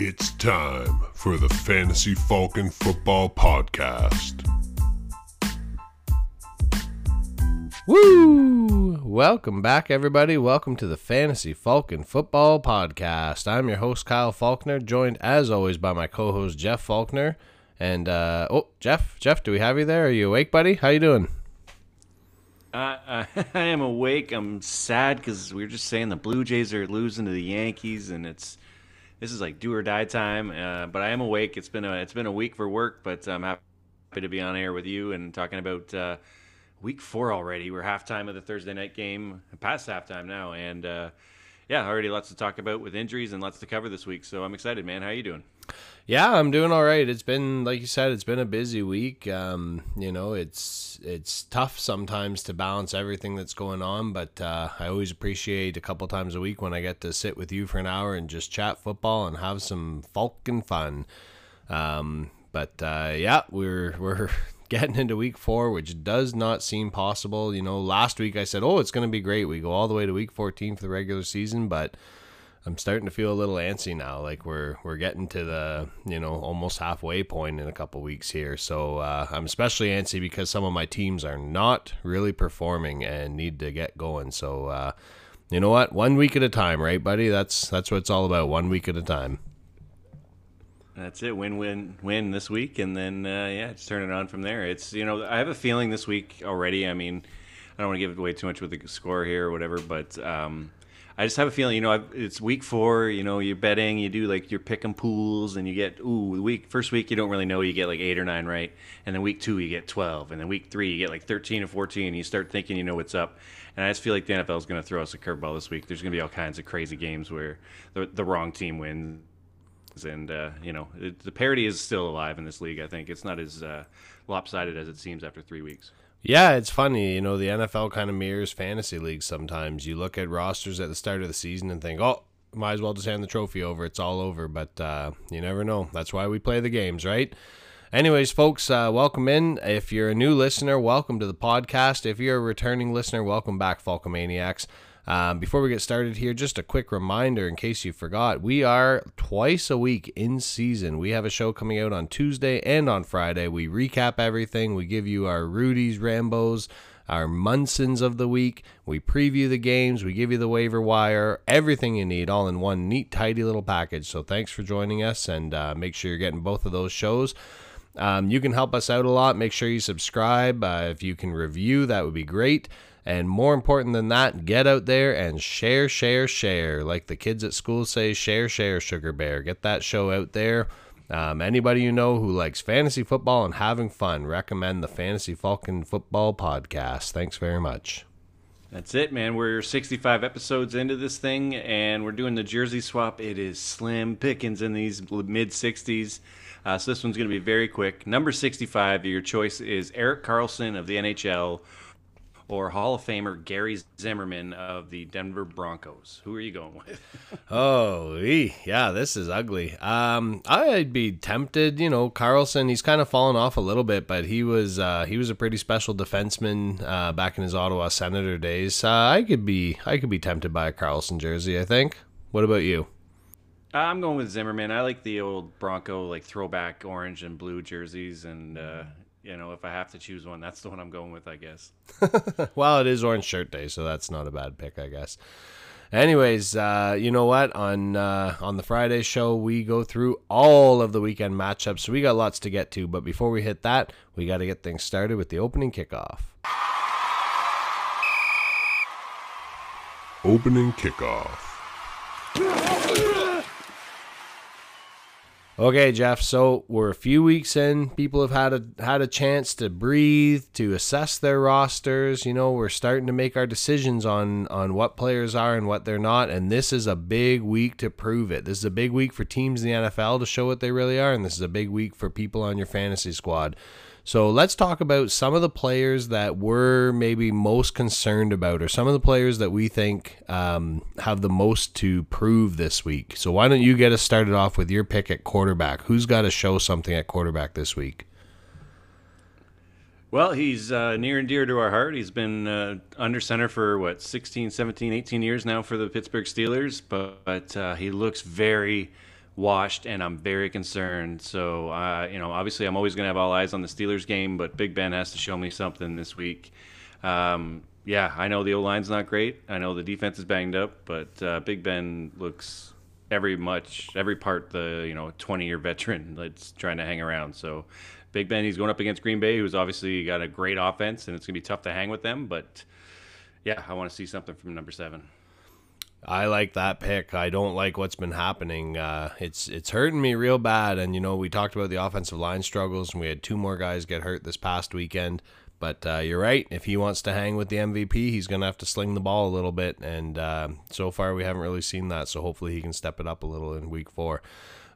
It's time for the Fantasy Falcon Football Podcast. Woo! Welcome back, everybody. Welcome to the Fantasy Falcon Football Podcast. I'm your host, Kyle Faulkner, joined as always by my co-host Jeff Faulkner. And uh, oh, Jeff, Jeff, do we have you there? Are you awake, buddy? How you doing? Uh, uh, I am awake. I'm sad because we were just saying the Blue Jays are losing to the Yankees, and it's this is like do or die time. Uh, but I am awake. It's been a it's been a week for work, but I'm happy to be on air with you and talking about uh, week four already. We're halftime of the Thursday night game, past halftime now, and uh, yeah, already lots to talk about with injuries and lots to cover this week. So I'm excited, man. How are you doing? Yeah, I'm doing all right. It's been like you said, it's been a busy week. Um, you know, it's it's tough sometimes to balance everything that's going on, but uh, I always appreciate a couple times a week when I get to sit with you for an hour and just chat football and have some Falcon fun. Um, but uh, yeah, we're we're getting into week four, which does not seem possible. You know, last week I said, "Oh, it's going to be great." We go all the way to week 14 for the regular season, but I'm starting to feel a little antsy now. Like we're we're getting to the you know almost halfway point in a couple weeks here. So uh, I'm especially antsy because some of my teams are not really performing and need to get going. So uh, you know what? One week at a time, right, buddy? That's that's what it's all about. One week at a time. That's it. Win, win, win this week, and then uh, yeah, just turn it on from there. It's you know I have a feeling this week already. I mean, I don't want to give it away too much with the score here or whatever, but. Um, I just have a feeling, you know, it's week four. You know, you're betting, you do like your pick 'em pools, and you get ooh, week first week you don't really know, you get like eight or nine right, and then week two you get twelve, and then week three you get like thirteen or fourteen. And you start thinking you know what's up, and I just feel like the NFL is going to throw us a curveball this week. There's going to be all kinds of crazy games where the the wrong team wins, and uh, you know it, the parity is still alive in this league. I think it's not as uh, lopsided as it seems after three weeks. Yeah, it's funny. You know, the NFL kind of mirrors fantasy leagues sometimes. You look at rosters at the start of the season and think, oh, might as well just hand the trophy over. It's all over. But uh, you never know. That's why we play the games, right? Anyways, folks, uh, welcome in. If you're a new listener, welcome to the podcast. If you're a returning listener, welcome back, Falcomaniacs. Um, before we get started here, just a quick reminder in case you forgot, we are twice a week in season. We have a show coming out on Tuesday and on Friday. We recap everything, we give you our Rudy's, Rambos, our Munsons of the week. We preview the games, we give you the waiver wire, everything you need, all in one neat, tidy little package. So thanks for joining us, and uh, make sure you're getting both of those shows. Um, you can help us out a lot. Make sure you subscribe. Uh, if you can review, that would be great. And more important than that, get out there and share, share, share. Like the kids at school say, share, share, Sugar Bear. Get that show out there. Um, anybody you know who likes fantasy football and having fun, recommend the Fantasy Falcon Football Podcast. Thanks very much. That's it, man. We're 65 episodes into this thing, and we're doing the jersey swap. It is slim pickings in these mid 60s. Uh, so this one's going to be very quick. Number 65, your choice is Erik Karlsson of the NHL or Hall of Famer Gary Zimmerman of the Denver Broncos? Who are you going with? oh, yeah, this is ugly. Um, I'd be tempted. You know, Karlsson. He's kind of fallen off a little bit, but he was uh, he was a pretty special defenseman uh, back in his Ottawa Senator days. Uh, I could be I could be tempted by a Karlsson jersey. I think. What about you? I'm going with Zimmerman. I like the old Bronco like throwback orange and blue jerseys, and uh, you know, if I have to choose one, that's the one I'm going with, I guess. well, it is Orange Shirt Day, so that's not a bad pick, I guess. Anyways, uh, you know what? On uh, on the Friday show, we go through all of the weekend matchups, so we got lots to get to. But before we hit that, we got to get things started with the opening kickoff. Opening kickoff. Okay, Jeff. So we're a few weeks in. People have had a had a chance to breathe, to assess their rosters. You know, we're starting to make our decisions on on what players are and what they're not. And this is a big week to prove it. This is a big week for teams in the NFL to show what they really are, and this is a big week for people on your fantasy squad. So let's talk about some of the players that we're maybe most concerned about, or some of the players that we think um, have the most to prove this week. So why don't you get us started off with your pick at quarterback? Who's got to show something at quarterback this week? Well, he's uh, near and dear to our heart. He's been uh, under center for what 16, 17, 18 years now for the Pittsburgh Steelers, but, but uh, he looks very washed, and I'm very concerned. So, uh, you know, obviously, I'm always going to have all eyes on the Steelers game, but Big Ben has to show me something this week. Um, yeah, I know the O line's not great. I know the defense is banged up, but uh, Big Ben looks every much every part the you know 20 year veteran that's trying to hang around. So, Big Ben, he's going up against Green Bay, who's obviously got a great offense, and it's going to be tough to hang with them. But yeah, I want to see something from number seven. I like that pick. I don't like what's been happening. Uh, it's it's hurting me real bad. And you know, we talked about the offensive line struggles, and we had two more guys get hurt this past weekend. But uh, you're right. If he wants to hang with the MVP, he's going to have to sling the ball a little bit. And uh, so far, we haven't really seen that. So hopefully, he can step it up a little in Week Four.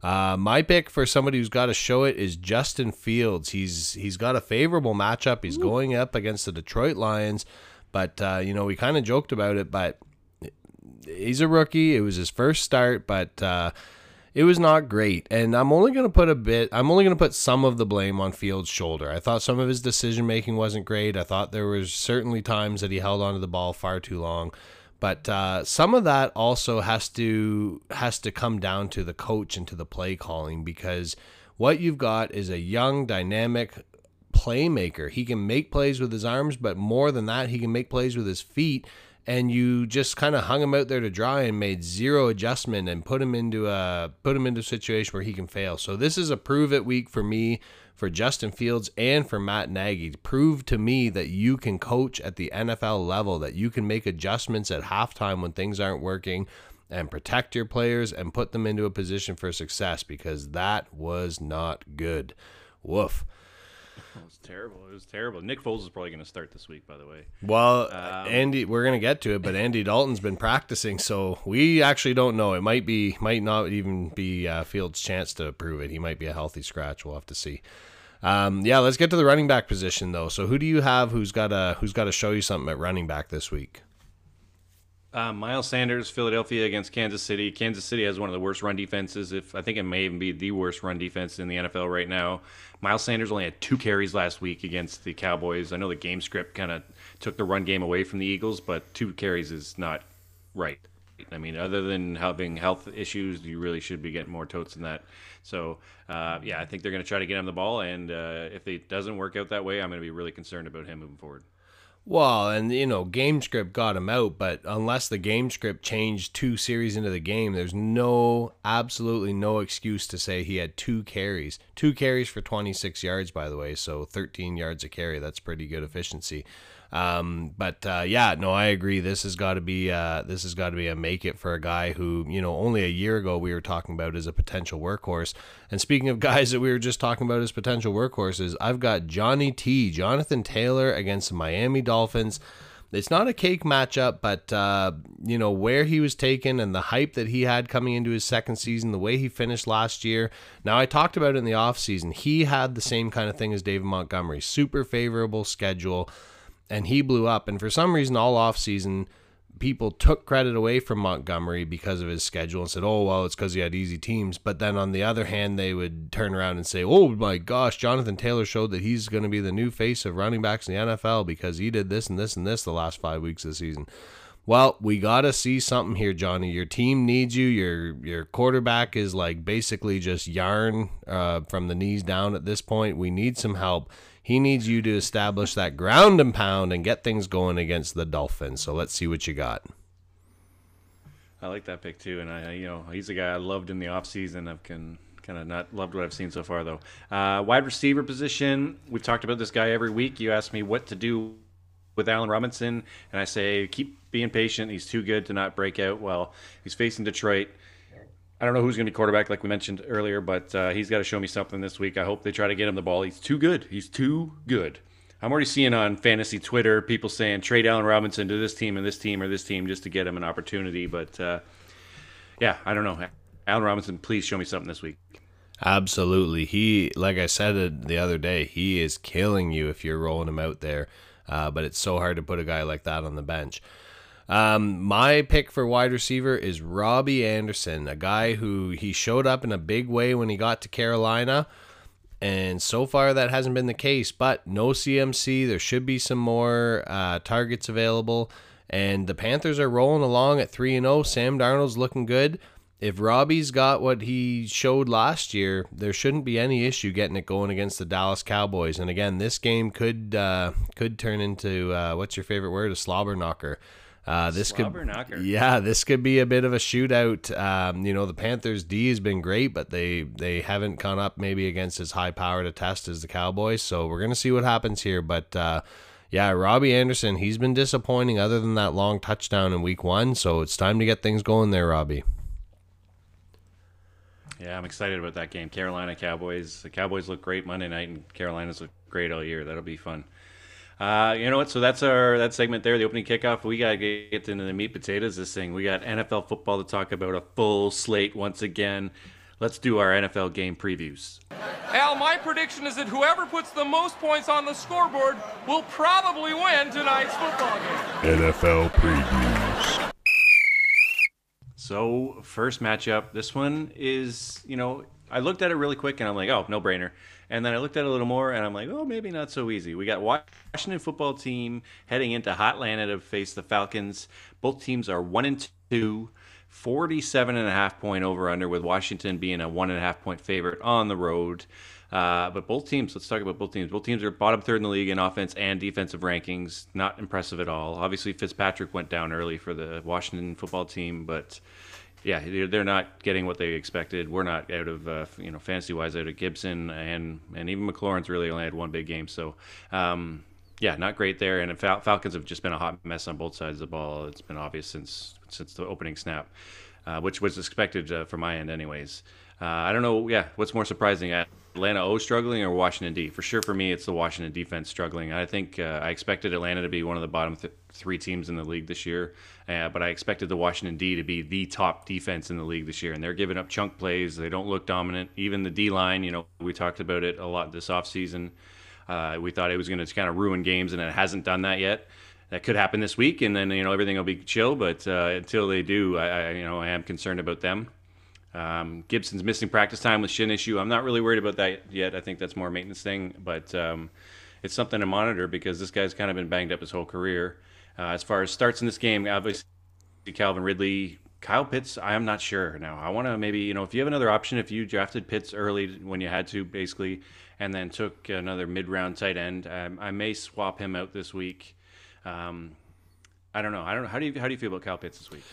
Uh, my pick for somebody who's got to show it is Justin Fields. He's he's got a favorable matchup. He's going up against the Detroit Lions, but uh, you know we kind of joked about it, but he's a rookie. It was his first start, but uh, it was not great. And I'm only going to put a bit, I'm only going to put some of the blame on Fields' shoulder. I thought some of his decision making wasn't great. I thought there was certainly times that he held onto the ball far too long. But uh, some of that also has to has to come down to the coach and to the play calling because what you've got is a young, dynamic playmaker. He can make plays with his arms, but more than that, he can make plays with his feet and you just kind of hung him out there to dry and made zero adjustment and put him into a put him into a situation where he can fail. So this is a prove it week for me, for Justin Fields and for Matt Nagy. Prove to me that you can coach at the NFL level, that you can make adjustments at halftime when things aren't working and protect your players and put them into a position for success because that was not good. Woof. Was terrible. It was terrible. Nick Foles is probably going to start this week, by the way. Well, um, Andy, we're going to get to it, but Andy Dalton's been practicing, so we actually don't know. It might be, might not even be uh, Fields' chance to prove it. He might be a healthy scratch. We'll have to see. Um, yeah, let's get to the running back position though. So, who do you have? Who's got a who's got to show you something at running back this week? Uh, Miles Sanders, Philadelphia against Kansas City. Kansas City has one of the worst run defenses. If I think it may even be the worst run defense in the NFL right now. Miles Sanders only had two carries last week against the Cowboys. I know the game script kind of took the run game away from the Eagles, but two carries is not right. I mean, other than having health issues, you really should be getting more totes than that. So, uh, yeah, I think they're going to try to get him the ball, and uh, if it doesn't work out that way, I'm going to be really concerned about him moving forward. Well, and you know, game script got him out, but unless the game script changed two series into the game, there's no, absolutely no excuse to say he had two carries. Two carries for 26 yards, by the way, so 13 yards a carry. That's pretty good efficiency. Um, but uh, yeah, no, I agree. This has got to be uh, this has got to be a make it for a guy who you know only a year ago we were talking about as a potential workhorse. And speaking of guys that we were just talking about as potential workhorses, I've got Johnny T, Jonathan Taylor against the Miami Dolphins. It's not a cake matchup, but uh, you know where he was taken and the hype that he had coming into his second season, the way he finished last year. Now I talked about it in the offseason. He had the same kind of thing as David Montgomery, super favorable schedule and he blew up. And for some reason, all offseason, people took credit away from Montgomery because of his schedule and said, oh, well, it's because he had easy teams. But then on the other hand, they would turn around and say, oh my gosh, Jonathan Taylor showed that he's going to be the new face of running backs in the NFL because he did this and this and this the last five weeks of the season. Well, we got to see something here, Johnny. Your team needs you. Your your quarterback is like basically just yarn uh, from the knees down at this point. We need some help he needs you to establish that ground and pound and get things going against the Dolphins. So let's see what you got. I like that pick too, and I, you know, he's a guy I loved in the offseason. I've can kind of not loved what I've seen so far though. Uh, wide receiver position, we've talked about this guy every week. You ask me what to do with Allen Robinson, and I say keep being patient. He's too good to not break out. Well, he's facing Detroit. I don't know who's going to be quarterback, like we mentioned earlier, but uh, he's got to show me something this week. I hope they try to get him the ball. He's too good. He's too good. I'm already seeing on fantasy Twitter people saying trade Allen Robinson to this team and this team or this team just to get him an opportunity. But uh, yeah, I don't know. Allen Robinson, please show me something this week. Absolutely. He, like I said the other day, he is killing you if you're rolling him out there. Uh, but it's so hard to put a guy like that on the bench. Um, my pick for wide receiver is Robby Anderson, a guy who he showed up in a big way when he got to Carolina. And so far, that hasn't been the case. But no CMC. There should be some more uh, targets available. And the Panthers are rolling along at 3 and 0. Sam Darnold's looking good. if Robby's got what he showed last year, there shouldn't be any issue getting it going against the Dallas Cowboys. And again, this game could uh, could turn into uh, what's your favorite word? A slobber knocker. Uh, this Slobber could, knocker. yeah, this could be a bit of a shootout. Um, you know, the Panthers D has been great, but they they haven't gone up maybe against as high powered a test as the Cowboys. So we're gonna see what happens here. But uh, yeah, Robby Anderson, he's been disappointing other than that long touchdown in Week One. So it's time to get things going there, Robby. Yeah, I'm excited about that game. Carolina Cowboys. The Cowboys look great Monday night, and Carolina's look great all year. That'll be fun. Uh, you know what? So that's our that segment there, the opening kickoff. We gotta get into the meat potatoes. This thing. We got NFL football to talk about. A full slate once again. Let's do our NFL game previews. Al, my prediction is that whoever puts the most points on the scoreboard will probably win tonight's football game. NFL previews. So first matchup, this one is you know I looked at it really quick and I'm like, oh, no brainer. And then I looked at it a little more and I'm like, oh, maybe not so easy. We got Washington football team heading into Hotlanta to face the Falcons. Both teams are one and two. 47 and a half point over under with Washington being a one and a half point favorite on the road. Uh, but both teams, let's talk about both teams. Both teams are bottom third in the league in offense and defensive rankings. Not impressive at all. Obviously, Fitzpatrick went down early for the Washington football team, but yeah, they're, they're not getting what they expected. We're not out of uh, you know fantasy wise out of Gibson and and even McLaurin's really only had one big game. So um, yeah, not great there. And Fal- Falcons have just been a hot mess on both sides of the ball. It's been obvious since since the opening snap, uh, which was expected uh, from my end, anyways. Uh, I don't know. Yeah, what's more surprising? Atlanta O struggling or Washington D? For sure, for me, it's the Washington defense struggling. I think uh, I expected Atlanta to be one of the bottom th- three teams in the league this year, uh, but I expected the Washington D to be the top defense in the league this year. And they're giving up chunk plays. They don't look dominant. Even the D line, you know, we talked about it a lot this offseason. Uh, we thought it was going to kind of ruin games, and it hasn't done that yet. That could happen this week, and then you know everything will be chill. But uh, until they do, I, I you know I am concerned about them. Um, Gibson's missing practice time with shin issue. I'm not really worried about that yet. I think that's more maintenance thing, but um, it's something to monitor because this guy's kind of been banged up his whole career. Uh, as far as starts in this game, obviously Calvin Ridley, Kyle Pitts. I am not sure now. I want to maybe you know if you have another option, if you drafted Pitts early when you had to, basically, and then took another mid-round tight end, um, I may swap him out this week. Um, I don't know. I don't know. How do you how do you feel about Kyle Pitts this week?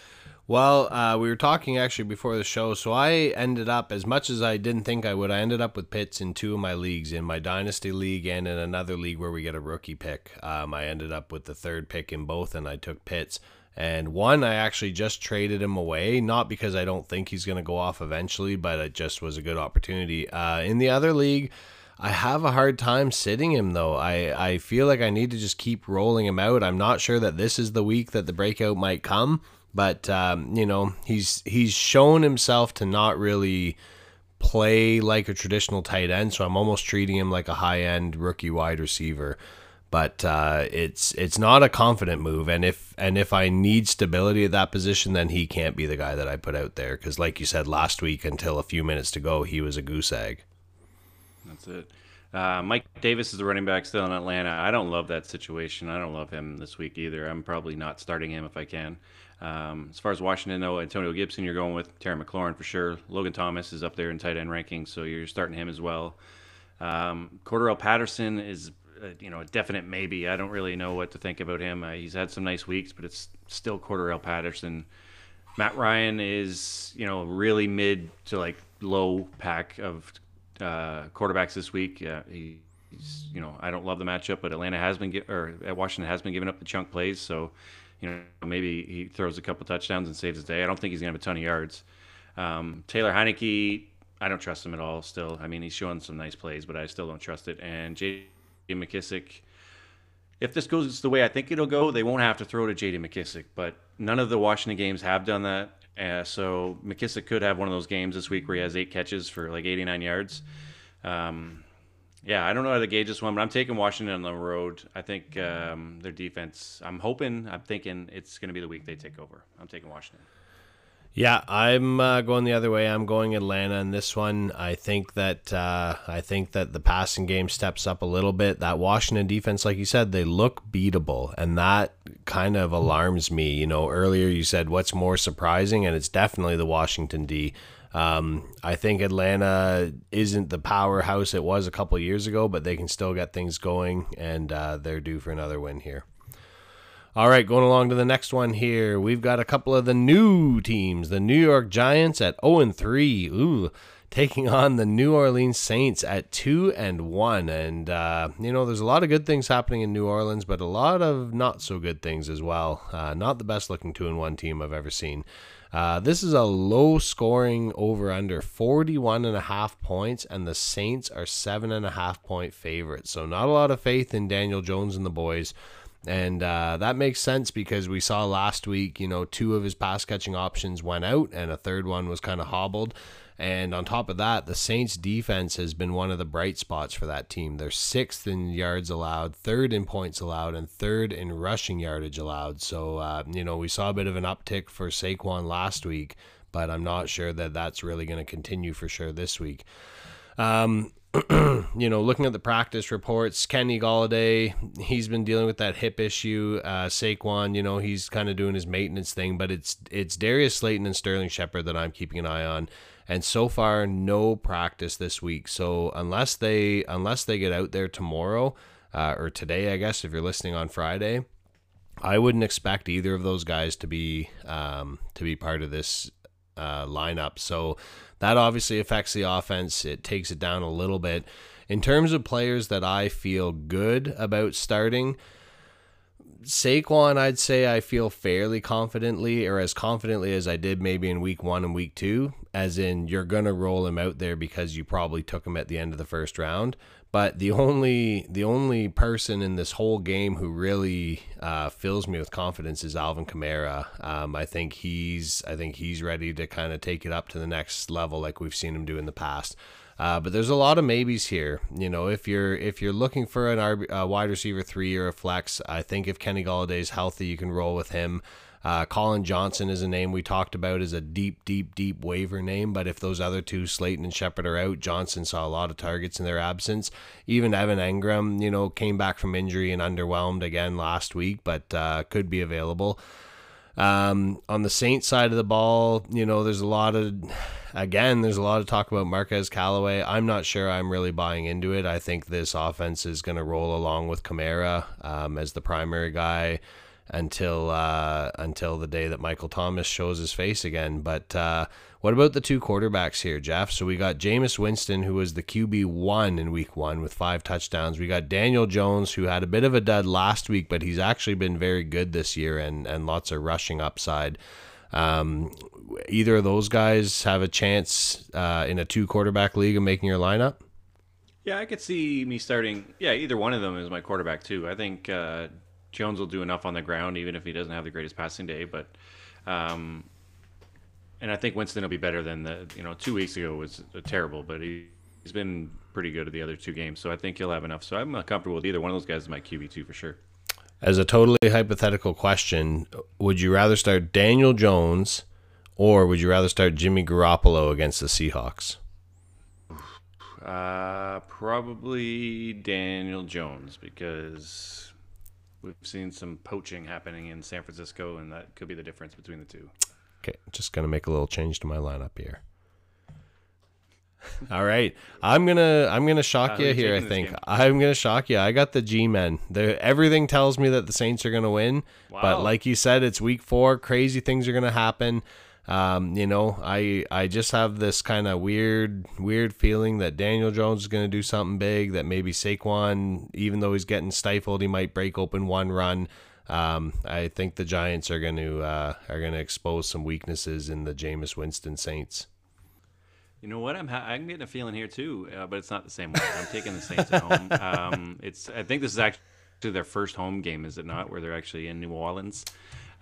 Well, uh, we were talking actually before the show, so I ended up as much as I didn't think I would. I ended up with Pitts in two of my leagues, in my dynasty league and in another league where we get a rookie pick. Um, I ended up with the third pick in both, and I took Pitts. And one, I actually just traded him away, not because I don't think he's going to go off eventually, but it just was a good opportunity. Uh, in the other league. I have a hard time sitting him though. I, I feel like I need to just keep rolling him out. I'm not sure that this is the week that the breakout might come. But um, you know, he's he's shown himself to not really play like a traditional tight end, so I'm almost treating him like a high end rookie wide receiver. But uh, it's it's not a confident move, and if and if I need stability at that position, then he can't be the guy that I put out there because, like you said last week, until a few minutes to go, he was a goose egg. That's it. Uh, Mike Davis is the running back still in Atlanta. I don't love that situation. I don't love him this week either. I'm probably not starting him if I can. Um, as far as Washington, though, Antonio Gibson, you're going with Terry McLaurin for sure. Logan Thomas is up there in tight end rankings, so you're starting him as well. Um, Cordarrelle Patterson is, uh, you know, a definite maybe. I don't really know what to think about him. Uh, he's had some nice weeks, but it's still Cordarrelle Patterson. Matt Ryan is, you know, really mid to like low pack of uh, quarterbacks this week. Uh, he, he's, you know, I don't love the matchup, but Atlanta has been, or Washington has been giving up the chunk plays, so you know, maybe he throws a couple touchdowns and saves his day. I don't think he's going to have a ton of yards. Um, Taylor Heinicke, I don't trust him at all still. I mean, he's showing some nice plays, but I still don't trust it. And J.D. McKissic, if this goes the way I think it'll go, they won't have to throw to J.D. McKissic. But none of the Washington games have done that. Uh, so McKissic could have one of those games this week where he has eight catches for like 89 yards. Um, yeah, I don't know how to gauge this one, but I'm taking Washington on the road. I think um, their defense. I'm hoping. I'm thinking it's going to be the week they take over. I'm taking Washington. Yeah, I'm uh, going the other way. I'm going Atlanta in this one. I think that uh, I think that the passing game steps up a little bit. That Washington defense, like you said, they look beatable, and that kind of alarms me. You know, earlier you said what's more surprising, and it's definitely the Washington D. Um, I think Atlanta isn't the powerhouse it was a couple years ago, but they can still get things going, and uh, they're due for another win here. All right, going along to the next one here. We've got a couple of the new teams. The New York Giants at 0 and 3. Ooh, taking on the New Orleans Saints at 2 and 1. And uh, you know, there's a lot of good things happening in New Orleans, but a lot of not so good things as well. Uh, not the best looking 2 and 1 team I've ever seen. Uh, this is a low scoring over under 41 and a half points, and the Saints are seven and a half point favorites. So, not a lot of faith in Daniel Jones and the boys. And uh, that makes sense because we saw last week, you know, two of his pass catching options went out and a third one was kind of hobbled. And on top of that, the Saints defense has been one of the bright spots for that team. They're sixth in yards allowed, third in points allowed, and third in rushing yardage allowed. So, uh, you know, we saw a bit of an uptick for Saquon last week, but I'm not sure that that's really going to continue for sure this week. Um, you know, looking at the practice reports, Kenny Golladay, he's been dealing with that hip issue. Uh, Saquon, you know, he's kind of doing his maintenance thing, but it's it's Darius Slayton and Sterling Shepard that I'm keeping an eye on. And so far, no practice this week. So unless they unless they get out there tomorrow uh, or today, I guess if you're listening on Friday, I wouldn't expect either of those guys to be um, to be part of this uh, lineup. So that obviously affects the offense. It takes it down a little bit. In terms of players that I feel good about starting, Saquon, I'd say I feel fairly confidently, or as confidently as I did maybe in week one and week two, as in you're going to roll him out there because you probably took him at the end of the first round. But the only the only person in this whole game who really uh, fills me with confidence is Alvin Kamara. Um, I think he's I think he's ready to kind of take it up to the next level like we've seen him do in the past. Uh, but there's a lot of maybes here. You know, if you're if you're looking for an RB, wide receiver three or a flex, I think if Kenny Golladay's healthy, you can roll with him. Uh, Collin Johnson is a name we talked about as a deep, deep, deep waiver name. But if those other two, Slayton and Shepard, are out, Johnson saw a lot of targets in their absence. Even Evan Engram, you know, came back from injury and underwhelmed again last week, but uh, could be available. Um, on the Saints side of the ball, you know, there's a lot of, again, there's a lot of talk about Marquez Callaway. I'm not sure I'm really buying into it. I think this offense is going to roll along with Kamara um, as the primary guy until uh, until the day that Michael Thomas shows his face again. But uh, what about the two quarterbacks here, Jeff? So we got Jameis Winston, who was the QB one in Week One with five touchdowns. We got Daniel Jones, who had a bit of a dud last week, but he's actually been very good this year and and lots of rushing upside. Um, either of those guys have a chance uh, in a two quarterback league of making your lineup? Yeah, I could see me starting. Yeah, either one of them is my quarterback too. I think uh, Jones will do enough on the ground, even if he doesn't have the greatest passing day. But, um, and I think Winston will be better than the you know two weeks ago was terrible, but he, he's been pretty good at the other two games. So I think he'll have enough. So I'm comfortable with either one of those guys as my QB two for sure. As a totally hypothetical question, would you rather start Daniel Jones or would you rather start Jimmy Garoppolo against the Seahawks? Uh, probably Daniel Jones because we've seen some poaching happening in San Francisco, and that could be the difference between the two. Okay, just gonna make a little change to my lineup here. All right, I'm gonna I'm gonna shock uh, you here. I think I'm gonna shock you. I got the G-men. Everything tells me that the Saints are gonna win, wow. but like you said, it's Week Four. Crazy things are gonna happen. Um, you know, I I just have this kind of weird weird feeling that Daniel Jones is going to do something big. That maybe Saquon, even though he's getting stifled, he might break open one run. Um, I think the Giants are going to uh, are going to expose some weaknesses in the Jameis Winston Saints. You know what? I'm ha- I'm getting a feeling here too, uh, but it's not the same way. I'm taking the Saints at home. Um, it's I think this is actually their first home game, is it not? Where they're actually in New Orleans.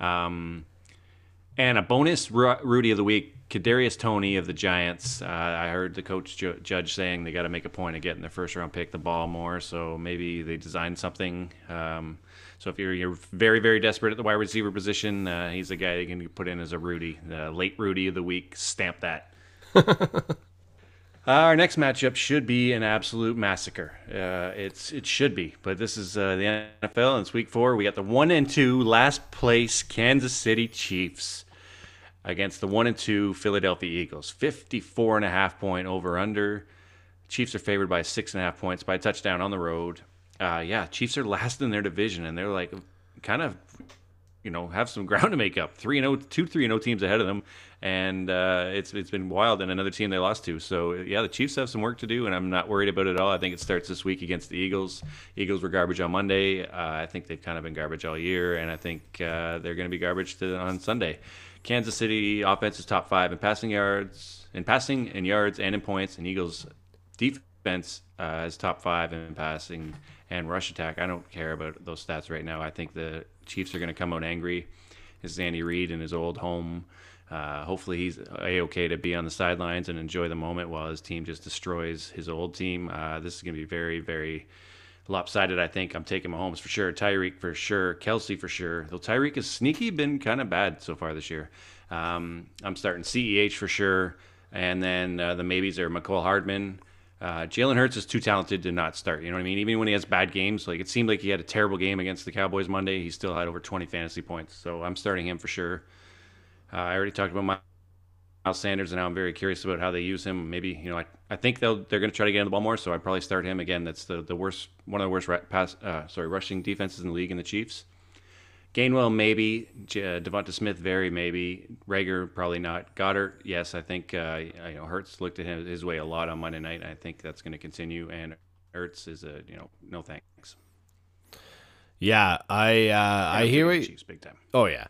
Um, and a bonus Rudy of the week, Kadarius Toney of the Giants. Uh, I heard the coach ju- judge saying they got to make a point of getting their first round pick the ball more. So maybe they designed something um, So if you're, you're very, very desperate at the wide receiver position, uh, he's a guy you can put in as a Rudy, uh, late Rudy of the week. Stamp that. Our next matchup should be an absolute massacre. Uh, it's it should be, but this is uh, the NFL and it's Week Four. We got the one and two last place Kansas City Chiefs against the one and two Philadelphia Eagles. 54 and a half point over under. Chiefs are favored by six and a half points by a touchdown on the road. Uh, yeah, Chiefs are last in their division, and they're like kind of you know have some ground to make up. Three and 0, two three and 0 teams ahead of them, and uh, it's it's been wild. And another team they lost to. So yeah, the Chiefs have some work to do, and I'm not worried about it at all. I think it starts this week against the Eagles. Eagles were garbage on Monday. Uh, I think they've kind of been garbage all year, and I think uh, they're going to be garbage to, on Sunday. Kansas City offense is top five in passing yards, in passing and yards, and in points. And Eagles defense uh, is top five in passing and rush attack. I don't care about those stats right now. I think the Chiefs are going to come out angry. This is Andy Reid in his old home. Uh, hopefully, he's a okay to be on the sidelines and enjoy the moment while his team just destroys his old team. Uh, this is going to be very, very lopsided. I think I'm taking Mahomes for sure. Tyreek for sure. Kelce for sure. Though Tyreek is sneaky, been kind of bad so far this year. Um, I'm starting CEH for sure, and then uh, the maybes are Mecole Hardman. Uh, Jalen Hurts is too talented to not start. You know what I mean? Even when he has bad games, like it seemed like he had a terrible game against the Cowboys Monday, he still had over 20 fantasy points. So I'm starting him for sure. Uh, I already talked about Miles Sanders, and now I'm very curious about how they use him. Maybe you know, I, I think they'll they're going to try to get him the ball more, so I'd probably start him again. That's the the worst, one of the worst pass, uh, sorry, rushing defenses in the league in the Chiefs. Gainwell, maybe. Uh, DeVonta Smith, very maybe. Reagor, probably not. Goedert yes. I think uh, you know Hurts looked at him, his way a lot on Monday night. I think that's going to continue. And Hurts is a you know no thanks. Yeah, I uh, I hear what Chiefs big time. Oh yeah.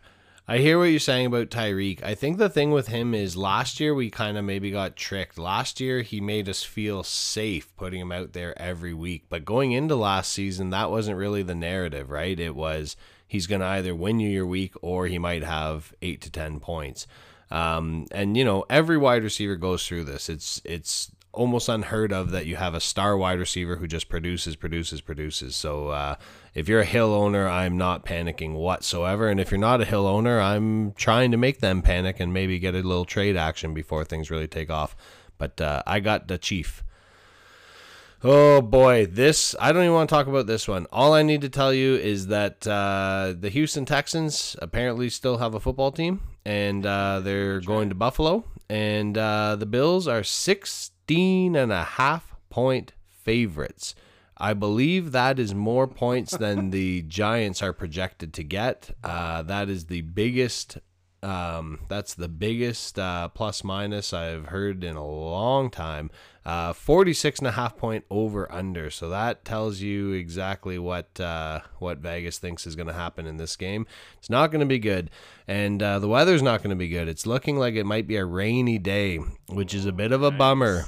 I hear what you're saying about Tyreek. I think the thing with him is last year we kind of maybe got tricked. Last year he made us feel safe putting him out there every week. But going into last season, that wasn't really the narrative, right? It was he's going to either win you your week or he might have eight to 10 points. Um, and, you know, every wide receiver goes through this. It's, it's, almost unheard of that you have a star wide receiver who just produces, produces, produces. So uh, if you're a Hill owner, I'm not panicking whatsoever. And if you're not a Hill owner, I'm trying to make them panic and maybe get a little trade action before things really take off. But uh, I got the Chief. Oh boy, this I don't even want to talk about this one. All I need to tell you is that uh, the Houston Texans apparently still have a football team, and uh, they're going to Buffalo, and uh, the Bills are 16 and a half point favorites. I believe that is more points than the Giants are projected to get. Uh, that is the biggest um, that's the biggest uh, plus minus I've heard in a long time. Uh, 46 and a half point over under. So that tells you exactly what uh, what Vegas thinks is going to happen in this game. It's not going to be good, and uh, the weather's not going to be good. It's looking like it might be a rainy day, which is a bit of a bummer.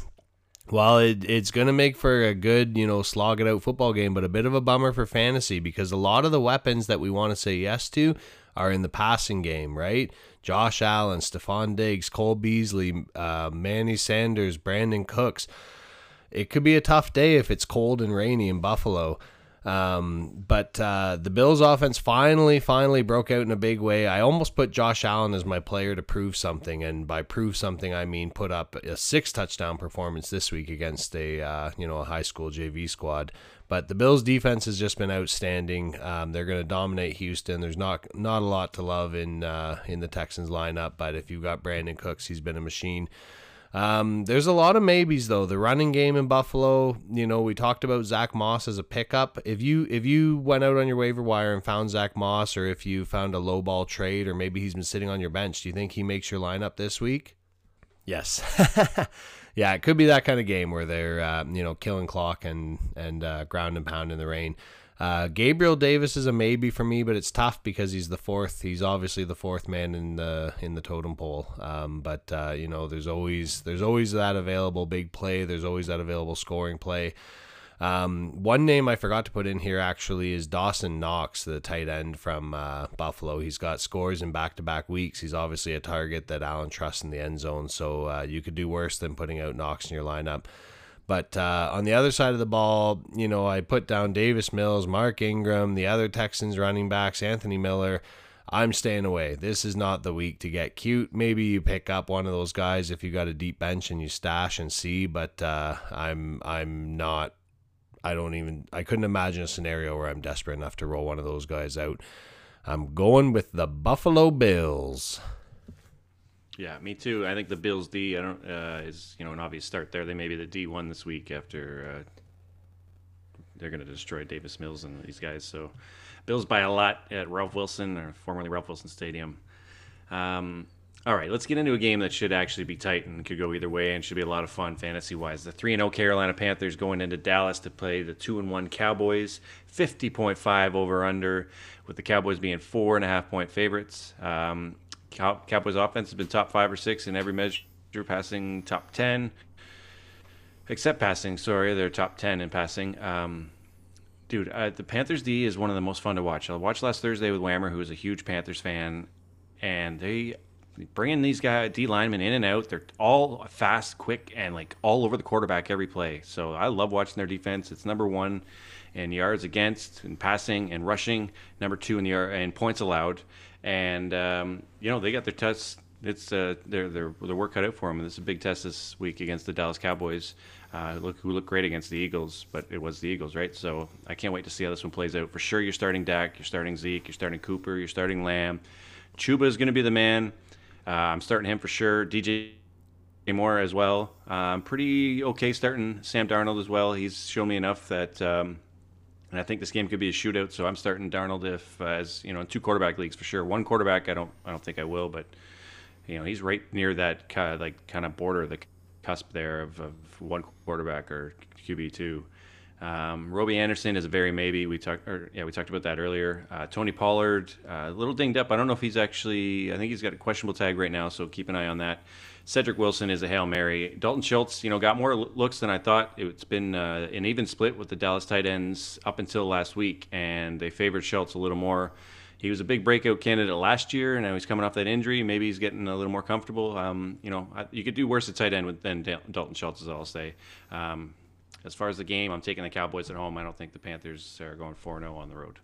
Well, it, it's going to make for a good, you know, slog it out football game, but a bit of a bummer for fantasy because a lot of the weapons that we want to say yes to are in the passing game, right? Josh Allen, Stefon Diggs, Cole Beasley, uh, Manny Sanders, Brandin Cooks. It could be a tough day if it's cold and rainy in Buffalo. Um, but uh, the Bills' offense finally, finally broke out in a big way. I almost put Josh Allen as my player to prove something, and by prove something, I mean put up a six touchdown performance this week against a uh, you know a high school JV squad. But the Bills' defense has just been outstanding. Um, they're going to dominate Houston. There's not not a lot to love in uh, in the Texans lineup, but if you've got Brandin Cooks, he's been a machine. Um, there's a lot of maybes though. The running game in Buffalo, you know, we talked about Zach Moss as a pickup. If you if you went out on your waiver wire and found Zach Moss, or if you found a low ball trade, or maybe he's been sitting on your bench, do you think he makes your lineup this week? Yes. yeah, it could be that kind of game where they're uh, you know killing clock and and uh, ground and pound in the rain. Uh, Gabriel Davis is a maybe for me, but it's tough because he's the fourth. He's obviously the fourth man in the in the totem pole. Um, but uh, you know, there's always there's always that available big play. There's always that available scoring play. Um, one name I forgot to put in here actually is Dawson Knox, the tight end from uh, Buffalo. He's got scores in back to back weeks. He's obviously a target that Allen trusts in the end zone, so uh, you could do worse than putting out Knox in your lineup. But uh, on the other side of the ball, you know, I put down Davis Mills, Mark Ingram, the other Texans running backs, Anthony Miller. I'm staying away. This is not the week to get cute. Maybe you pick up one of those guys if you got a deep bench and you stash and see, but uh, I'm I'm not. I don't even. I couldn't imagine a scenario where I'm desperate enough to roll one of those guys out. I'm going with the Buffalo Bills. Yeah, me too. I think the Bills D I don't uh, is you know an obvious start there. They may be the D one this week after uh, they're going to destroy Davis Mills and these guys. So Bills by a lot at Ralph Wilson or formerly Ralph Wilson Stadium. Um, all right, let's get into a game that should actually be tight and could go either way and should be a lot of fun fantasy wise. The 3 0 Carolina Panthers going into Dallas to play the 2 1 Cowboys, 50.5 over under, with the Cowboys being four and a half point favorites. Um, Cow- Cowboys offense has been top five or six in every measure, passing top 10, except passing, sorry, they're top 10 in passing. Um, dude, uh, the Panthers D is one of the most fun to watch. I watched last Thursday with Whammer, who is a huge Panthers fan, and they bringing these guys D linemen in and out. They're all fast, quick, and like all over the quarterback every play. So I love watching their defense. It's number one in yards against, and passing and rushing. Number two in the and points allowed. And um, you know they got their tests. It's uh, their their their work cut out for them. And this is a big test this week against the Dallas Cowboys. Uh, look who looked great against the Eagles, but it was the Eagles, right? So I can't wait to see how this one plays out. For sure, you're starting Dak, you're starting Zeke, you're starting Cooper, you're starting Lamb. Chuba is going to be the man. Uh, I'm starting him for sure. DJ Moore as well. Uh, I'm pretty okay starting Sam Darnold as well. He's shown me enough that, um, and I think this game could be a shootout. So I'm starting Darnold if uh, as you know in two quarterback leagues for sure. One quarterback, I don't, I don't think I will, but you know he's right near that kind of like kind of border, the cusp there of, of one quarterback or QB two. Um, Robby Anderson is a very maybe. We talked, yeah, we talked about that earlier. Uh, Tony Pollard, uh, a little dinged up. I don't know if he's actually. I think he's got a questionable tag right now, so keep an eye on that. Cedric Wilson is a hail mary. Dalton Schultz, you know, got more looks than I thought. It's been uh, an even split with the Dallas tight ends up until last week, and they favored Schultz a little more. He was a big breakout candidate last year, and now he's coming off that injury. Maybe he's getting a little more comfortable. Um, you know, you could do worse at tight end than Dalton Schultz, as I'll say. Um, as far as the game, I'm taking the Cowboys at home. I don't think the Panthers are going 4 0 on the road.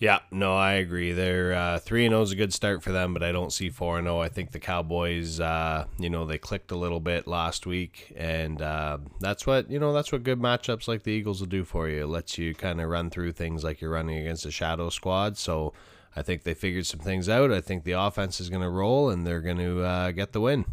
Yeah, no, I agree. They're uh, three and zero is a good start for them, but I don't see four and zero. I think the Cowboys, uh, you know, they clicked a little bit last week, and uh, that's what you know. That's what good matchups like the Eagles will do for you. It lets you kind of run through things like you're running against a shadow squad. So I think they figured some things out. I think the offense is going to roll, and they're going to uh, get the win.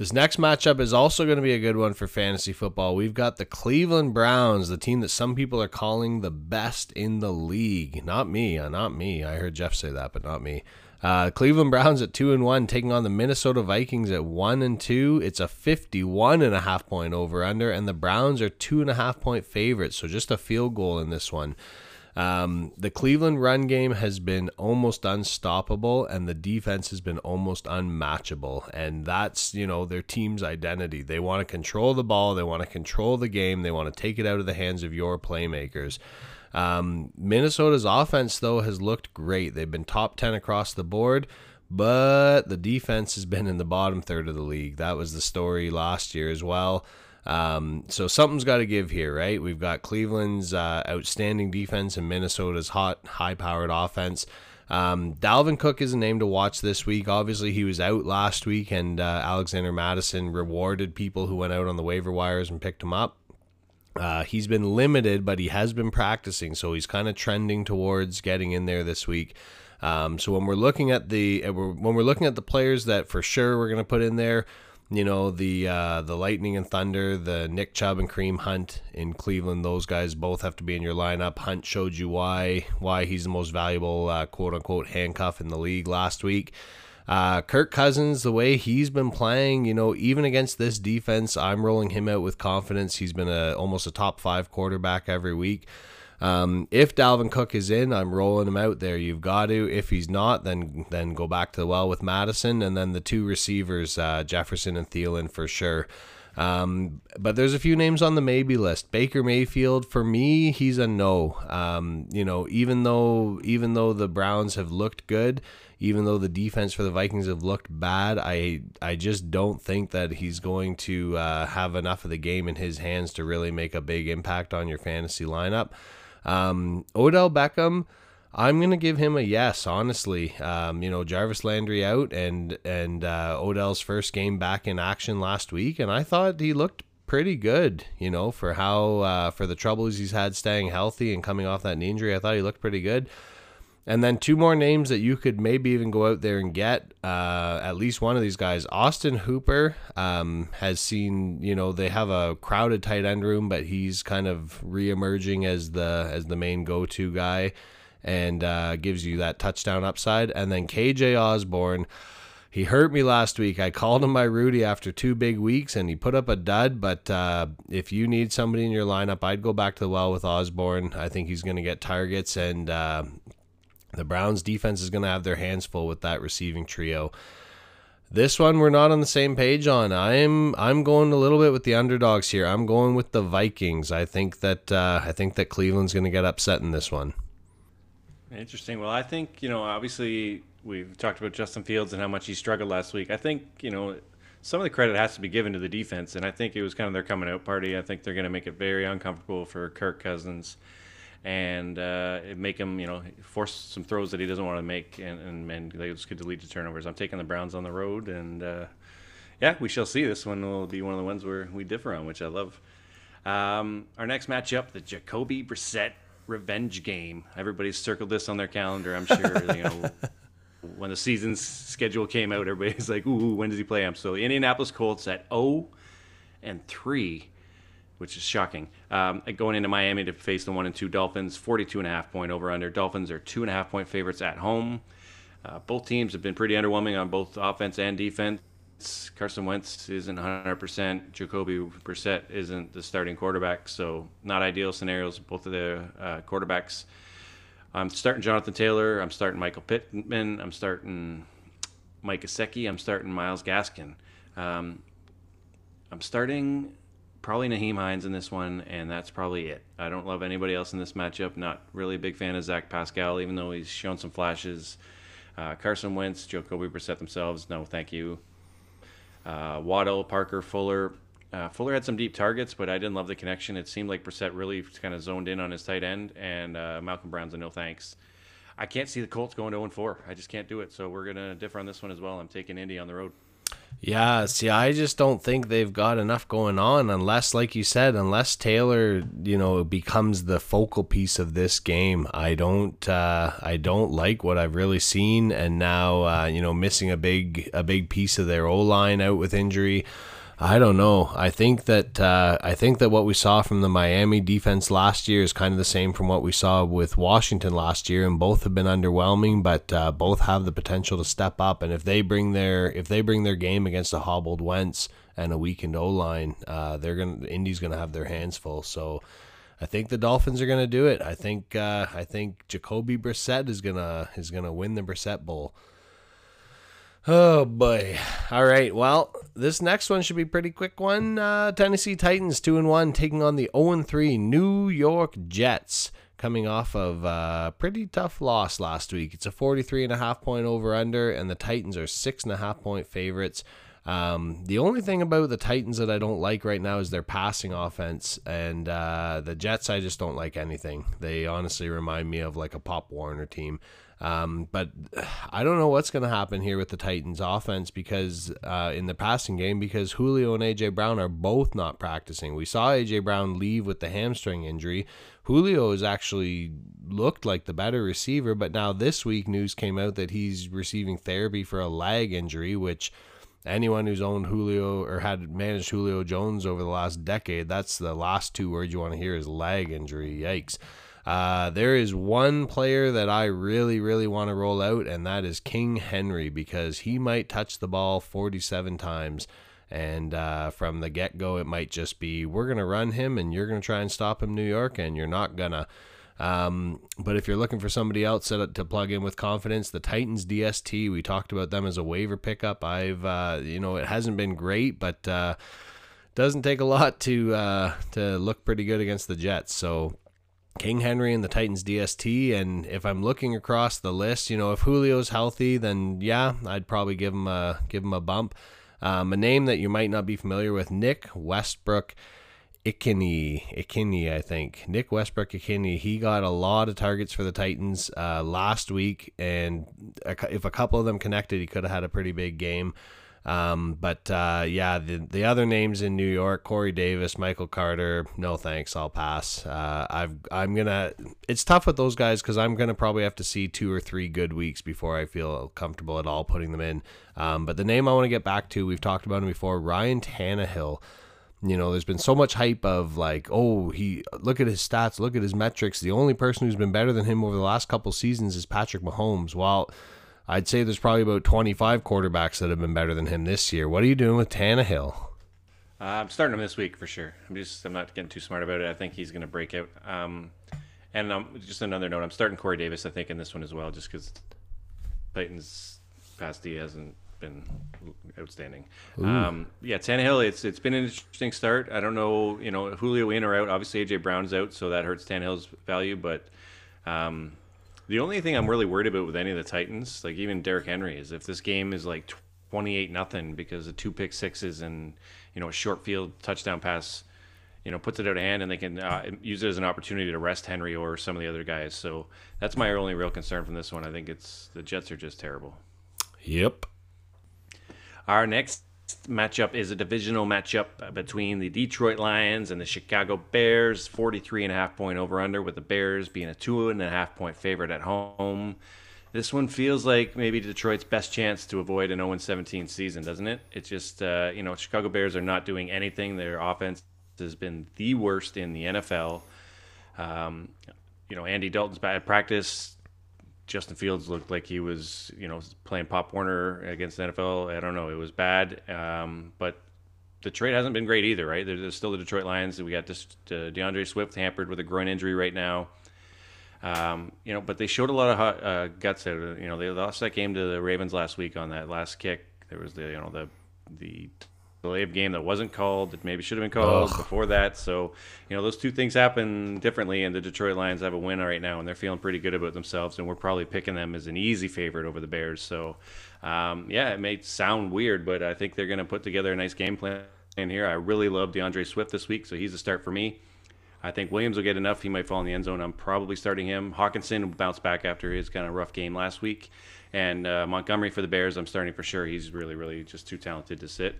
This next matchup is also going to be a good one for fantasy football. We've got the Cleveland Browns, the team that some people are calling the best in the league. Not me, uh, not me. I heard Jeff say that, but not me. Uh, Cleveland Browns at two and one, taking on the Minnesota Vikings at one and two. It's a fifty-one and a half point over under, and the Browns are two and a half point favorites. So just a field goal in this one. Um, the Cleveland run game has been almost unstoppable, and the defense has been almost unmatchable. And that's, you know, their team's identity. They want to control the ball, they want to control the game, they want to take it out of the hands of your playmakers. Um, Minnesota's offense, though, has looked great. They've been top 10 across the board, but the defense has been in the bottom third of the league. That was the story last year as well. Um, so something's got to give here, right? We've got Cleveland's uh, outstanding defense and Minnesota's hot, high-powered offense. Um, Dalvin Cook is a name to watch this week. Obviously, he was out last week, and uh, Alexander Mattison rewarded people who went out on the waiver wires and picked him up. Uh, he's been limited, but he has been practicing, so he's kind of trending towards getting in there this week. Um, so when we're looking at the uh, when we're looking at the players that for sure we're going to put in there, you know the uh, the Lightning and Thunder, the Nick Chubb and Kareem Hunt in Cleveland. Those guys both have to be in your lineup. Hunt showed you why why he's the most valuable uh, quote unquote handcuff in the league last week. Uh, Kirk Cousins, the way he's been playing, you know, even against this defense, I'm rolling him out with confidence. He's been a almost a top five quarterback every week. Um, if Dalvin Cook is in, I'm rolling him out there. You've got to. If he's not, then then go back to the well with Mattison and then the two receivers, uh, Jefferson and Thielen for sure. Um, but there's a few names on the maybe list. Baker Mayfield, for me, he's a no. Um, you know, even though even though the Browns have looked good, even though the defense for the Vikings have looked bad, I I just don't think that he's going to uh, have enough of the game in his hands to really make a big impact on your fantasy lineup. Um, Odell Beckham. I'm gonna give him a yes, honestly. Um, you know, Jarvis Landry out and and uh, Odell's first game back in action last week, and I thought he looked pretty good. You know, for how uh, for the troubles he's had staying healthy and coming off that knee injury, I thought he looked pretty good. And then two more names that you could maybe even go out there and get. Uh, at least one of these guys, Austin Hooper, um, has seen. You know they have a crowded tight end room, but he's kind of reemerging as the as the main go to guy, and uh, gives you that touchdown upside. And then KJ Osborn. He hurt me last week. I called him my Rudy after two big weeks, and he put up a dud. But uh, if you need somebody in your lineup, I'd go back to the well with Osborn. I think he's going to get targets, and uh, the Browns defense is going to have their hands full with that receiving trio. This one we're not on the same page on. I'm I'm going a little bit with the underdogs here. I'm going with the Vikings. I think that uh, I think that Cleveland's going to get upset in this one. Interesting. Well, I think you know obviously we've talked about Justin Fields and how much he struggled last week. I think you know some of the credit has to be given to the defense, and I think it was kind of their coming out party. I think they're going to make it very uncomfortable for Kirk Cousins and uh, make him, you know, force some throws that he doesn't want to make, and, and, and they just could lead to turnovers. I'm taking the Browns on the road, and uh, yeah, we shall see. This one will be one of the ones where we differ on, which I love. Um, our next matchup, the Jacoby Brissett revenge game. Everybody's circled this on their calendar. I'm sure, you know. when the season's schedule came out, everybody's like, "Ooh, when does he play?" him?" so Indianapolis Colts at 0 and 3 which is shocking. Um, going into Miami to face the one and two Dolphins, 42 and a half point over under. Dolphins are two and a half point favorites at home. Uh, both teams have been pretty underwhelming on both offense and defense. Carson Wentz isn't 100%. Jacoby Brissett isn't the starting quarterback, so not ideal scenarios. Both of the uh, quarterbacks. I'm starting Jonathan Taylor. I'm starting Michael Pittman. I'm starting Mike Gesicki. I'm starting Myles Gaskin. Um, I'm starting probably Nyheim Hines in this one, and that's probably it. I don't love anybody else in this matchup. Not really a big fan of Zach Pascal, even though he's shown some flashes. Uh, Carson Wentz, Jacoby Brissett themselves, no, thank you. Uh, Waddle, Parker, Fuller. Uh, Fuller had some deep targets, but I didn't love the connection. It seemed like Brissett really kind of zoned in on his tight end, and uh, Malcolm Brown's a no thanks. I can't see the Colts going 0 4. I just can't do it. So we're going to differ on this one as well. I'm taking Indy on the road. Yeah, see, I just don't think they've got enough going on unless, like you said, unless Taylor, you know, becomes the focal piece of this game. I don't, uh, I don't like what I've really seen, and now, uh, you know, missing a big, a big piece of their O line out with injury. I don't know. I think that uh, I think that what we saw from the Miami defense last year is kind of the same from what we saw with Washington last year, and both have been underwhelming, but uh, both have the potential to step up. And if they bring their if they bring their game against a hobbled Wentz and a weakened O line, uh, they're gonna Indy's gonna have their hands full. So. I think the Dolphins are going to do it. I think uh, I think Jacoby Brissett is gonna is gonna win the Brissett Bowl. Oh boy. All right. Well, this next one should be pretty quick one. Uh, Tennessee Titans 2 and 1 taking on the 0 and 3 New York Jets coming off of a pretty tough loss last week. It's a 43 and a half point over under and the Titans are six and a half point favorites. Um, the only thing about the Titans that I don't like right now is their passing offense, and uh, the Jets I just don't like anything. They honestly remind me of like a Pop Warner team. Um, but I don't know what's going to happen here with the Titans offense because uh, in the passing game because Julio and AJ Brown are both not practicing. We saw AJ Brown leave with the hamstring injury. Julio has actually looked like the better receiver, but now this week news came out that he's receiving therapy for a leg injury, which anyone who's owned Julio or had managed Julio Jones over the last decade, that's the last two words you want to hear is leg injury. Yikes. Uh, there is one player that I really, really want to roll out, and that is King Henry because he might touch the ball 47 times. And uh, from the get go, it might just be we're going to run him and you're going to try and stop him, New York, and you're not going to. Um, but if you're looking for somebody else to, plug in with confidence, the Titans DST, we talked about them as a waiver pickup. I've, uh, you know, it hasn't been great, but uh, doesn't take a lot to uh, to look pretty good against the Jets. So King Henry and the Titans DST. And if I'm looking across the list, you know, if Julio's healthy, then yeah, I'd probably give him a give him a bump. Um, a name that you might not be familiar with, Nick Westbrook. Ikhine, Ikhine, I think. Nick Westbrook Ikhine, he got a lot of targets for the Titans uh, last week, and if a couple of them connected, he could have had a pretty big game. Um, but uh, yeah, the the other names in New York, Corey Davis, Michael Carter. No thanks, I'll pass. Uh, I've I'm gonna. It's tough with those guys because I'm gonna probably have to see two or three good weeks before I feel comfortable at all putting them in. Um, but the name I want to get back to, we've talked about him before, Ryan Tannehill. You know, there's been so much hype of like, oh, he look at his stats, look at his metrics. The only person who's been better than him over the last couple seasons is Patrick Mahomes. While I'd say there's probably about 25 quarterbacks that have been better than him this year. What are you doing with Tannehill? Uh, I'm starting him this week for sure. I'm just I'm not getting too smart about it. I think he's going to break out. Um, and um, just another note, I'm starting Corey Davis. I think in this one as well, just because Titans past D hasn't been outstanding. Um, yeah, Tannehill. It's it's been an interesting start. I don't know, you know, Julio in or out. Obviously, AJ Brown's out, so that hurts Tannehill's value. But um, the only thing I'm really worried about with any of the Titans, like even Derrick Henry, is if this game is like 28 nothing because of two pick sixes and you know a short field touchdown pass, you know puts it out of hand and they can uh, use it as an opportunity to rest Henry or some of the other guys. So that's my only real concern from this one. I think it's the Jets are just terrible. Yep. Our next matchup is a divisional matchup between the Detroit Lions and the Chicago Bears. 43 and a half point over under, with the Bears being a two and a half point favorite at home. This one feels like maybe Detroit's best chance to avoid an 0 17 season, doesn't it? It's just, uh, you know, Chicago Bears are not doing anything. Their offense has been the worst in the NFL. Um, you know, Andy Dalton's bad practice Justin Fields looked like he was, you know, playing Pop Warner against the NFL. I don't know. It was bad. Um, but trade hasn't been great either, right? There's still the Detroit Lions. We got this uh, D'Andre Swift hampered with a groin injury right now. Um, you know, but they showed a lot of uh, guts. You know, they lost that game to the Ravens last week on that last kick. There was the, you know, the the delay of game that wasn't called that maybe should have been called Ugh. before that. So, you know, those two things happen differently, and the Detroit Lions have a win right now, and they're feeling pretty good about themselves, and we're probably picking them as an easy favorite over the Bears. So, um, yeah, it may sound weird, but I think they're going to put together a nice game plan in here. I really love D'Andre Swift this week, so he's a start for me. I think Williams will get enough. He might fall in the end zone. I'm probably starting him. Hockenson will bounce back after his kind of rough game last week. And uh, Montgomery for the Bears, I'm starting for sure. He's really, really just too talented to sit.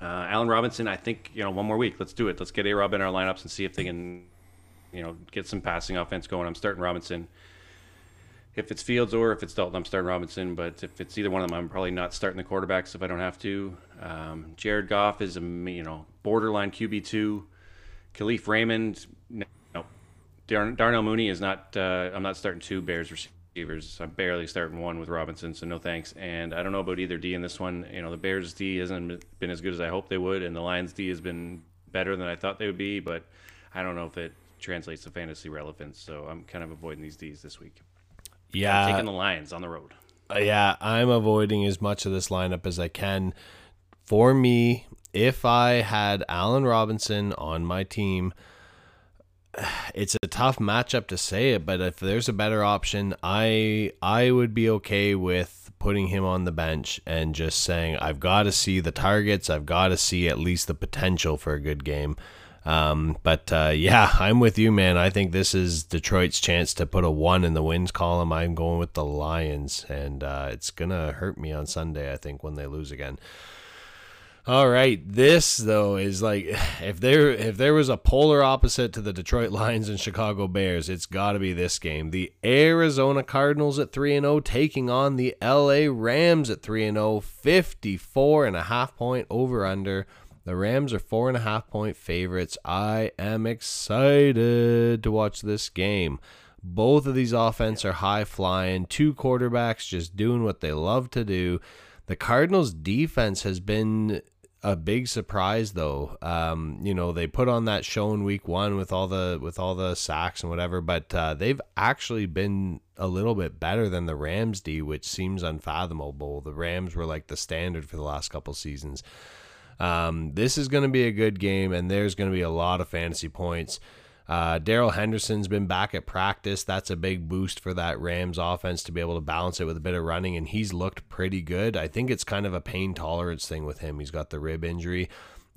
Uh, Allen Robinson, I think you know one more week. Let's do it. Let's get A Rob in our lineups and see if they can, you know, get some passing offense going. I'm starting Robinson. If it's Fields or if it's Dalton, I'm starting Robinson. But if it's either one of them, I'm probably not starting the quarterbacks if I don't have to. Um, Jared Goff is a you know borderline QB two. Kalif Raymond, no. Darnell Mooney is not. Uh, I'm not starting two Bears receivers receivers. I'm barely starting one with Robinson, so no thanks. And I don't know about either D in this one. You know, the Bears D hasn't been as good as I hoped they would, and the Lions D has been better than I thought they would be, but I don't know if it translates to fantasy relevance. So I'm kind of avoiding these Ds this week. Yeah, I'm taking the Lions on the road. Uh, yeah, I'm avoiding as much of this lineup as I can. For me, if I had Allen Robinson on my team it's a tough matchup to say it, but if there's a better option, I I would be okay with putting him on the bench and just saying I've got to see the targets, I've got to see at least the potential for a good game. Um, but uh, yeah, I'm with you, man. I think this is Detroit's chance to put a one in the wins column. I'm going with the Lions, and uh, it's gonna hurt me on Sunday. I think when they lose again. All right, this though is like if there if there was a polar opposite to the Detroit Lions and Chicago Bears, it's got to be this game. The Arizona Cardinals at 3 and 0 taking on the LA Rams at 3 and 0, 54 and a half point over under. The Rams are four and a half point favorites. I am excited to watch this game. Both of these offense are high flying, two quarterbacks just doing what they love to do. The Cardinals defense has been a big surprise though. Um, you know, they put on that show in week one with all the with all the sacks and whatever, but uh, they've actually been a little bit better than the Rams D, which seems unfathomable. The Rams were like the standard for the last couple seasons. Um, this is going to be a good game, and there's going to be a lot of fantasy points. Uh, Darrell Henderson's been back at practice. That's a big boost for that Rams offense to be able to balance it with a bit of running, and he's looked pretty good. I think it's kind of a pain tolerance thing with him. He's got the rib injury.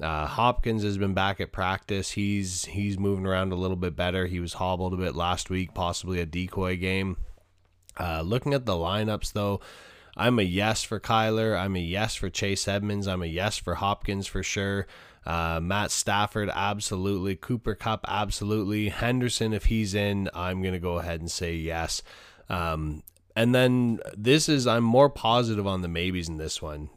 Uh, Hopkins has been back at practice. He's he's moving around a little bit better. He was hobbled a bit last week, possibly a decoy game. Uh, looking at the lineups though, I'm a yes for Kyler. I'm a yes for Chase Edmonds. I'm a yes for Hopkins for sure. Uh, Matt Stafford, absolutely. Cooper Kupp, absolutely. Henderson, if he's in, I'm going to go ahead and say yes. Um, and then this is, I'm more positive on the maybes in this one.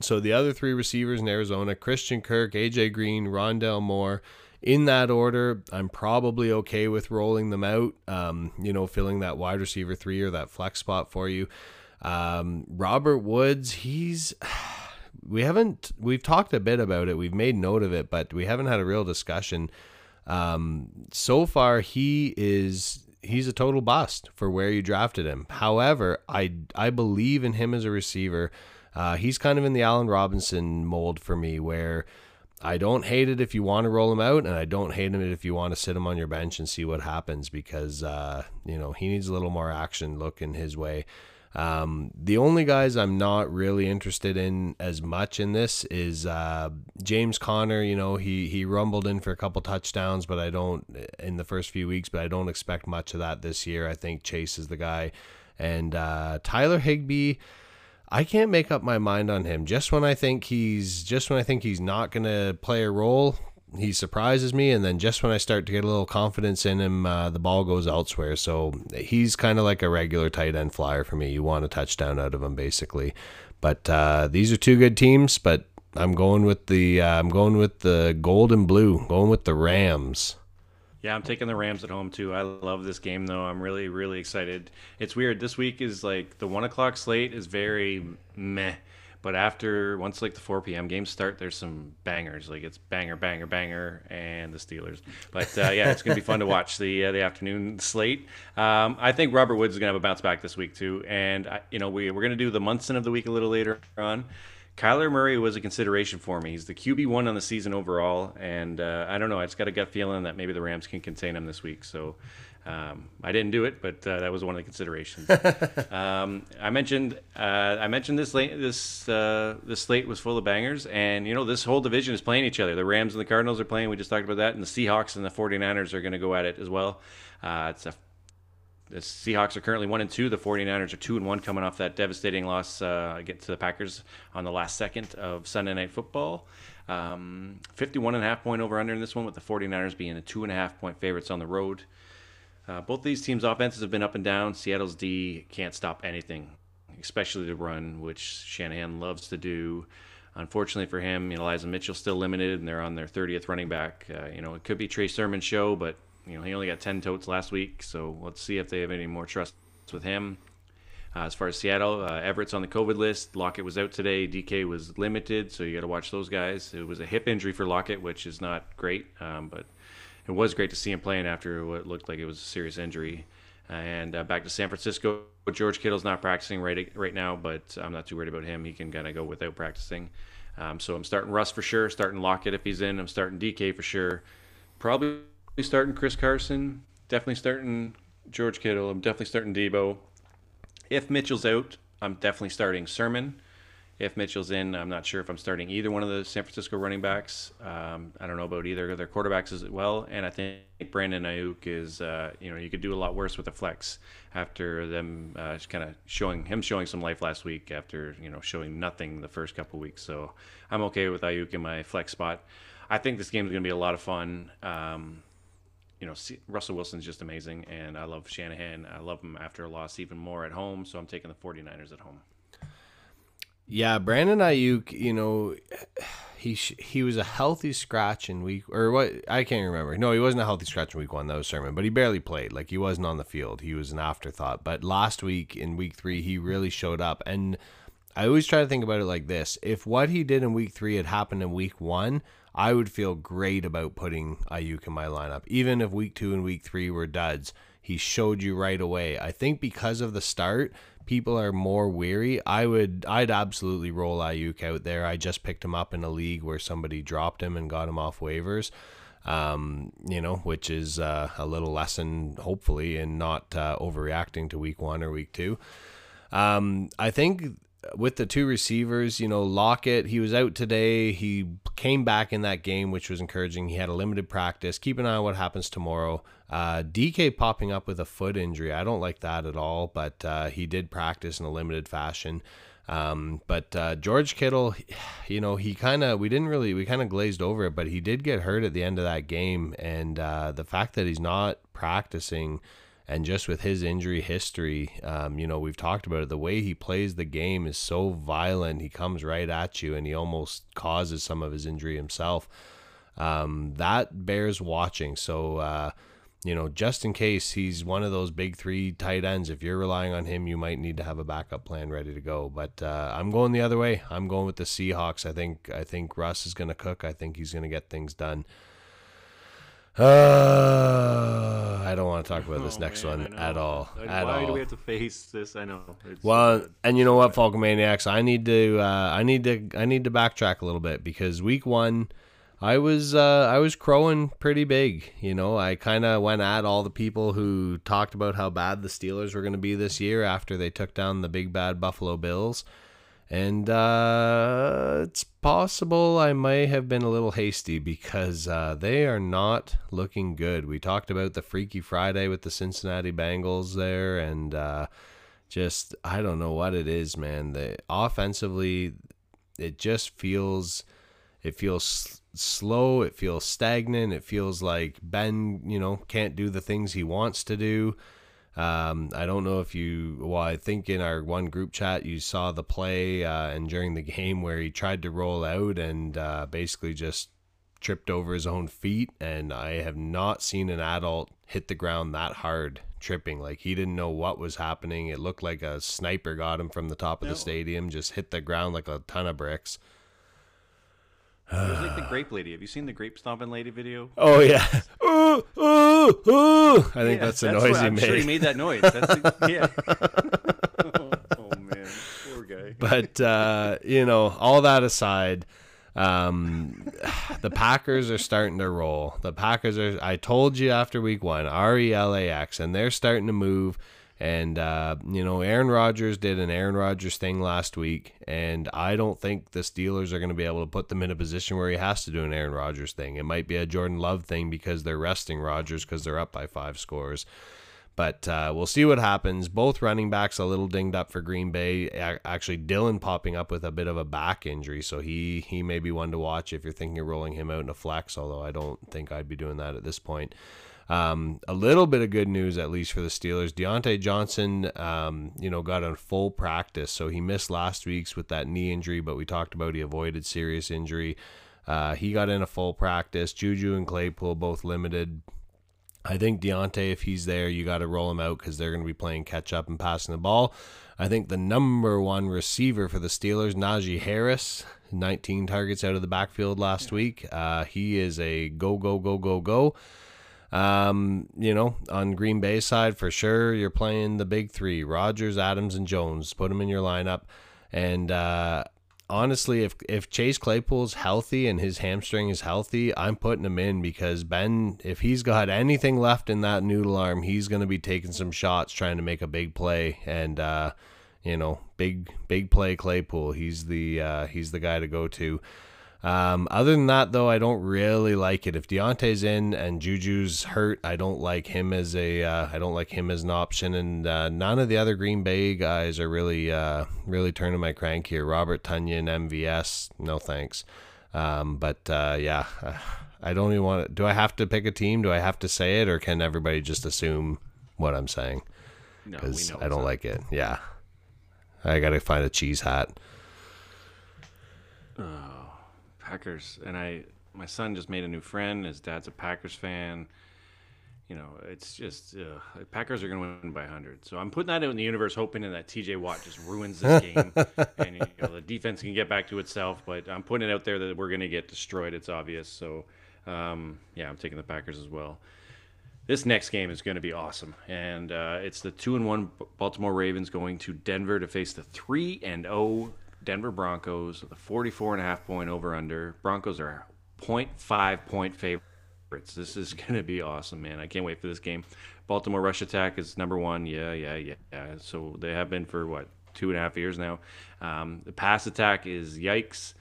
So the other three receivers in Arizona Christian Kirk, AJ Green, Rondale Moore. In that order, I'm probably okay with rolling them out, um, you know, filling that wide receiver three or that flex spot for you. Um, Robert Woods, he's. We haven't. We've talked a bit about it. We've made note of it, but we haven't had a real discussion. Um, so far, he is he's a total bust for where you drafted him. However, I I believe in him as a receiver. Uh, he's kind of in the Allen Robinson mold for me, where I don't hate it if you want to roll him out, and I don't hate it if you want to sit him on your bench and see what happens because uh, you know he needs a little more action looking his way. Um, the only guys I'm not really interested in as much in this is uh, James Conner. You know, he he rumbled in for a couple touchdowns, but I don't in the first few weeks. But I don't expect much of that this year. I think Chase is the guy, and uh, Tyler Higbee. I can't make up my mind on him. Just when I think he's just when I think he's not going to play a role, he surprises me, and then just when I start to get a little confidence in him, uh, the ball goes elsewhere. So he's kind of like a regular tight end flyer for me. You want a touchdown out of him, basically. But uh, these are two good teams. But I'm going with the uh, I'm going with the gold and blue. Going with the Rams. Yeah, I'm taking the Rams at home too. I love this game though. I'm really, really excited. It's weird. This week is like the one o'clock slate is very meh, but after once like the 4 p.m. games start, there's some bangers. Like it's banger, banger, banger, and the Steelers. But uh, yeah, it's gonna be fun to watch the uh, the afternoon slate. Um, I think Robert Woods is gonna have a bounce back this week too, and I, you know we we're gonna do the Munson of the week a little later on. Kyler Murray was a consideration for me. He's the QB one on the season overall, and uh, I don't know. I just got a gut feeling that maybe the Rams can contain him this week. So um, I didn't do it, but uh, that was one of the considerations. um, I mentioned uh, I mentioned this late, this uh, this slate was full of bangers, and you know this whole division is playing each other. The Rams and the Cardinals are playing. We just talked about that, and the Seahawks and the 49ers are going to go at it as well. Uh, it's a the Seahawks are currently one and two. The 49ers are two and one, coming off that devastating loss uh, get to the Packers on the last second of Sunday Night Football. Um, 51 and a half point over under in this one, with the 49ers being a two and a half point favorites on the road. Uh, both these teams' offenses have been up and down. Seattle's D can't stop anything, especially the run, which Shanahan loves to do. Unfortunately for him, Elijah Mitchell's still limited, and they're on their 30th running back. Uh, you know, it could be Trey Sermon's show, but you know, he only got 10 totes last week, so let's see if they have any more trust with him. Uh, as far as Seattle, uh, Everett's on the COVID list. Lockett was out today. DK was limited, so you got to watch those guys. It was a hip injury for Lockett, which is not great, um, but it was great to see him playing after what looked like it was a serious injury. And uh, back to San Francisco. George Kittle's not practicing right right now, but I'm not too worried about him. He can kind of go without practicing. Um, so I'm starting Russ for sure. Starting Lockett if he's in. I'm starting DK for sure. Probably starting Chris Carson. Definitely starting George Kittle. I'm definitely starting Deebo. If Mitchell's out, I'm definitely starting Sermon. If Mitchell's in, I'm not sure if I'm starting either one of the San Francisco running backs. Um, I don't know about either of their quarterbacks as well. And I think Brandon Aiyuk is, uh, you know, you could do a lot worse with a flex after them uh, kind of showing him showing some life last week after you know showing nothing the first couple weeks. So I'm okay with Aiyuk in my flex spot. I think this game is going to be a lot of fun. Um, you know, Russell Wilson's just amazing, and I love Shanahan. I love him after a loss even more at home, so I'm taking the 49ers at home. Yeah, Brandon Aiyuk, you know, he he was a healthy scratch in week or what I can't remember. No, he wasn't a healthy scratch in week one. That was Sermon, but he barely played. Like he wasn't on the field. He was an afterthought. But last week in week three, he really showed up. And I always try to think about it like this: if what he did in week three had happened in week one, I would feel great about putting Aiyuk in my lineup, even if week two and week three were duds he showed you right away. I think because of the start, people are more weary. I would, I'd absolutely roll Aiyuk out there. I just picked him up in a league where somebody dropped him and got him off waivers. Um, you know, which is uh, a little lesson, hopefully, in not uh, overreacting to week one or week two. Um, I think with the two receivers, you know, Lockett, he was out today. He came back in that game, which was encouraging. He had a limited practice. Keep an eye on what happens tomorrow. Uh, DK popping up with a foot injury. I don't like that at all, but uh, he did practice in a limited fashion. Um, but uh, George Kittle, you know, he kind of, we didn't really, we kind of glazed over it, but he did get hurt at the end of that game. And uh, the fact that he's not practicing and just with his injury history, um, you know, we've talked about it. The way he plays the game is so violent. He comes right at you and he almost causes some of his injury himself. Um, that bears watching. So, uh, you know, just in case he's one of those big three tight ends, if you're relying on him, you might need to have a backup plan ready to go. But uh, I'm going the other way. I'm going with the Seahawks. I think I think Russ is going to cook. I think he's going to get things done. Uh, I don't want to talk about this Oh, next man, one at all. Why At do all. we have to face this? I know. It's, Well, uh, and you know what, Falcomaniacs, I need to, uh, I need to, I need to backtrack a little bit because week one, I was, uh, I was crowing pretty big. You know, I kind of went at all the people who talked about how bad the Steelers were going to be this year after they took down the big bad Buffalo Bills. And uh, it's possible I may have been a little hasty because uh, they are not looking good. We talked about the Freaky Friday with the Cincinnati Bengals there, and uh, just I don't know what it is, man. The offensively, it just feels it feels slow. It feels stagnant. It feels like Ben, you know, can't do the things he wants to do. Um, I don't know if you, well, I think in our one group chat you saw the play uh, and during the game where he tried to roll out and uh, basically just tripped over his own feet. And I have not seen an adult hit the ground that hard tripping. Like he didn't know what was happening. It looked like a sniper got him from the top of the stadium, just hit the ground like a ton of bricks. It was like the grape lady. Have you seen the grape stomping lady video? Oh yeah. Ooh, ooh, ooh. I think Yeah, that's the what- noise he I'm made. sure he made that noise. That's the, yeah. oh, oh, man, poor guy. but uh, you know, all that aside, um, the Packers are starting to roll. The Packers are. I told you after week one, R E L A X, and they're starting to move. And uh, you know, Aaron Rodgers did an Aaron Rodgers thing last week, and I don't think the Steelers are going to be able to put them in a position where he has to do an Aaron Rodgers thing. It might be a Jordan Love thing because they're resting Rodgers because they're up by five scores. But uh, we'll see what happens. Both running backs a little dinged up for Green Bay. Actually, Dillon popping up with a bit of a back injury, so he he may be one to watch if you're thinking of rolling him out in a flex. Although I don't think I'd be doing that at this point. Um, a little bit of good news, at least for the Steelers. Diontae Johnson, um, you know, got a full practice, so he missed last week's with that knee injury, but we talked about he avoided serious injury. Uh, he got in a full practice. Juju and Claypool both limited. I think Deontay, if he's there, you got to roll him out because they're going to be playing catch up and passing the ball. I think the number one receiver for the Steelers, Najee Harris, 19 targets out of the backfield last week. Uh, he is a go, go, go, go, go. Um, you know, on Green Bay side, for sure, you're playing the big three Rodgers, Adams, and Jones. Put them in your lineup. And, uh, honestly, if if Chase Claypool's healthy and his hamstring is healthy, I'm putting him in because Ben, if he's got anything left in that noodle arm, he's going to be taking some shots trying to make a big play. And uh, you know, big big play Claypool. He's the uh, he's the guy to go to. Um, other than that, though, I don't really like it. If Diontae's in and Juju's hurt, I don't like him as a uh, I don't like him as an option. And uh, none of the other Green Bay guys are really uh, really turning my crank here. Robert Tonyan, MVS, no thanks. Um, but uh, yeah, I don't even want to. Do I have to pick a team? Do I have to say it, or can everybody just assume what I'm saying? No, we Because know I don't like it. Yeah, I got to find a cheese hat. Packers, and I, my son just made a new friend. His dad's a Packers fan. You know, it's just uh, Packers are going to win by 100. So I'm putting that out in the universe, hoping that T.J. Watt just ruins this game, and you know, the defense can get back to itself. But I'm putting it out there that we're going to get destroyed. It's obvious. So, um, yeah, I'm taking the Packers as well. this next game is going to be awesome, and uh, it's the two and one Baltimore Ravens going to Denver to face the three and zero oh Denver Broncos. The 44 and a half point over under. Broncos are 0.5 point favorites. This is going to be awesome, man. I can't wait for this game. Baltimore rush attack is number one. Yeah, yeah, yeah. yeah. So they have been for what two and a half years now. Um, the pass attack is yikes.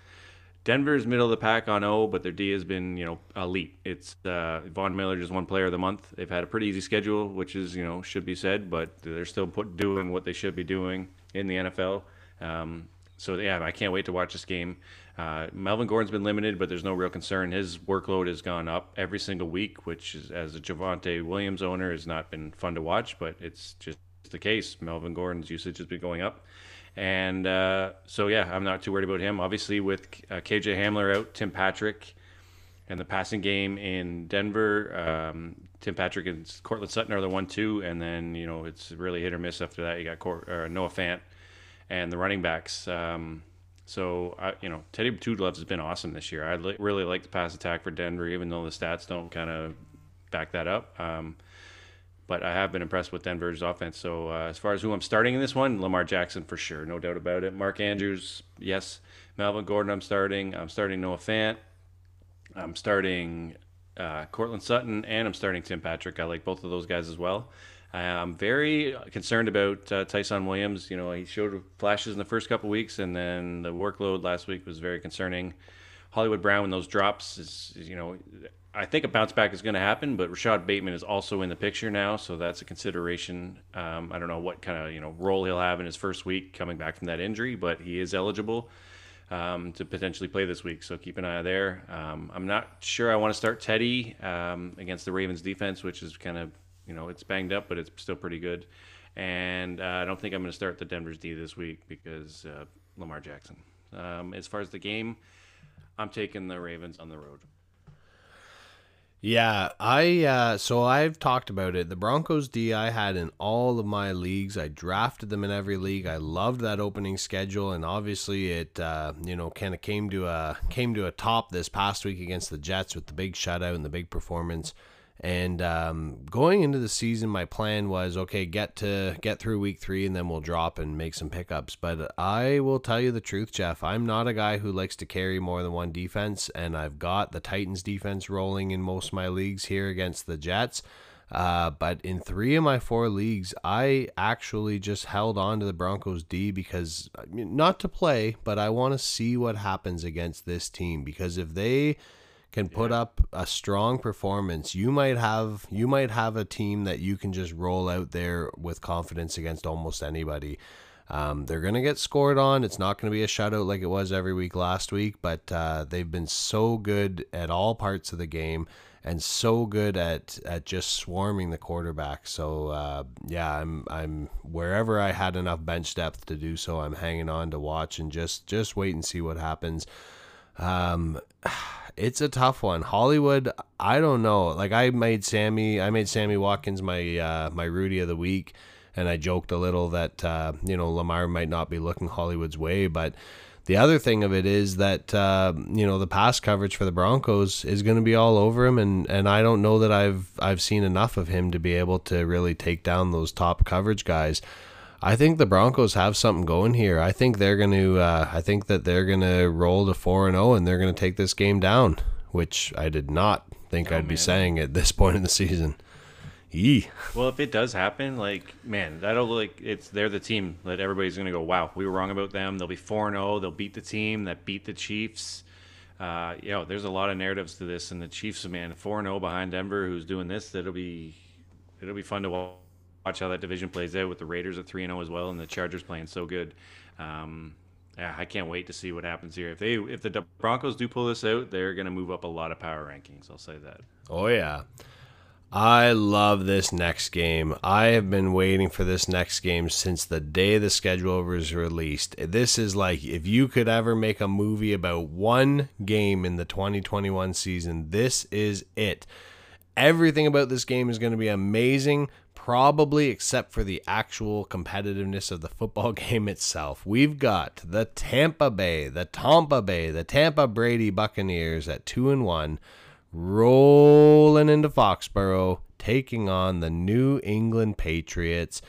Denver's middle of the pack on O, but their D has been, you know, elite. It's uh, Von Miller just one player of the month. They've had a pretty easy schedule, which is, you know, should be said, but they're still put, doing what they should be doing in the NFL. Um, so yeah, I can't wait to watch this game. Uh, Melvin Gordon's been limited, but there's no real concern. His workload has gone up every single week, which is, as a Javonte Williams owner has not been fun to watch, but it's just the case. Melvin Gordon's usage has been going up. And uh, so, yeah, I'm not too worried about him. Obviously, with uh, KJ Hamler out, Tim Patrick, and the passing game in Denver, um, Tim Patrick and Courtland Sutton are the one two, and then you know it's really hit or miss after that. You got Cort- Noah Fant and the running backs. Um, so I, you know, Teddy Gloves has been awesome this year. I li- really like the pass attack for Denver, even though the stats don't kind of back that up. Um, but I have been impressed with Denver's offense. So uh, as far as who I'm starting in this one, Lamar Jackson for sure, no doubt about it. Mark Andrews, yes. Melvin Gordon, I'm starting. I'm starting Noah Fant. I'm starting uh, Courtland Sutton, and I'm starting Tim Patrick. I like both of those guys as well. I'm very concerned about uh, Ty'Son Williams. You know, he showed flashes in the first couple weeks, and then the workload last week was very concerning. Hollywood Brown, when those drops, is, you know, I think a bounce back is going to happen, but Rashod Bateman is also in the picture now, so that's a consideration. Um, I don't know what kind of you know role he'll have in his first week coming back from that injury, but he is eligible um, to potentially play this week, so keep an eye there. Um, I'm not sure I want to start Teddy um, against the Ravens defense, which is kind of you know it's banged up, but it's still pretty good. And uh, I don't think I'm going to start the Denver's D this week because uh, Lamar Jackson. Um, as far as the game, I'm taking the Ravens on the road. Yeah, I uh, so I've talked about it. The Broncos D I had in all of my leagues. I drafted them in every league. I loved that opening schedule, and obviously it uh, you know kind of came to a came to a top this past week against the Jets with the big shutout and the big performance. And um, going into the season, my plan was okay, get to get through week three, and then we'll drop and make some pickups. But I will tell you the truth, Jeff. I'm not a guy who likes to carry more than one defense, and I've got the Titans defense rolling in most of my leagues here against the Jets. Uh, but in three of my four leagues, I actually just held on to the Broncos D because not to play, but I want to see what happens against this team because if they can put yeah. up a strong performance, you might have you might have a team that you can just roll out there with confidence against almost anybody. Um, they're going to get scored on. It's not going to be a shutout like it was every week last week, but uh, they've been so good at all parts of the game and so good at at just swarming the quarterback. So uh, yeah, I'm I'm wherever I had enough bench depth to do so, I'm hanging on to watch and just just wait and see what happens. Um, it's a tough one. Hollywood, I don't know. Like I made Sammy, I made Sammy Watkins my uh, my Rudy of the week, and I joked a little that uh, you know Lamar might not be looking Hollywood's way, but. The other thing of it is that uh, you know the pass coverage for the Broncos is going to be all over him, and, and I don't know that I've I've seen enough of him to be able to really take down those top coverage guys. I think the Broncos have something going here. I think they're going to. Uh, I think that they're going to roll to four and zero, oh and they're going to take this game down. Which I did not think oh, I'd man. be saying at this point in the season. Yee. Well, if it does happen, like man, that'll like it's they're the team that everybody's going to go, wow, we were wrong about them. They'll be four and zero. Oh, they'll beat the team that beat the Chiefs. Uh, you know, there's a lot of narratives to this, and the Chiefs, man, four and zero behind Denver, who's doing this. That'll be it'll be fun to watch watch how that division plays out with the Raiders at three and zero oh as well, and the Chargers playing so good. Um, yeah, I can't wait to see what happens here. If they if the Broncos do pull this out, they're going to move up a lot of power rankings. I'll say that. Oh yeah. I love this next game. I have been waiting for this next game since the day the schedule was released. This is like if you could ever make a movie about one game in the 2021 season, this is it. Everything about this game is going to be amazing, probably except for the actual competitiveness of the football game itself. We've got the Tampa Bay, the Tampa Bay, the Tampa Brady Buccaneers at 2 and 1 rolling into Foxborough taking on the New England Patriots.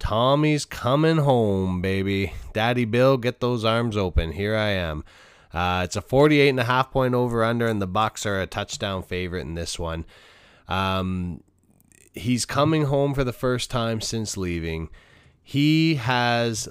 Tommy's coming home, baby. Daddy Bill, get those arms open. Here I am. Uh, it's a 48 and a half point over under, and the Bucks are a touchdown favorite in this one. Um, he's coming home for the first time since leaving. He has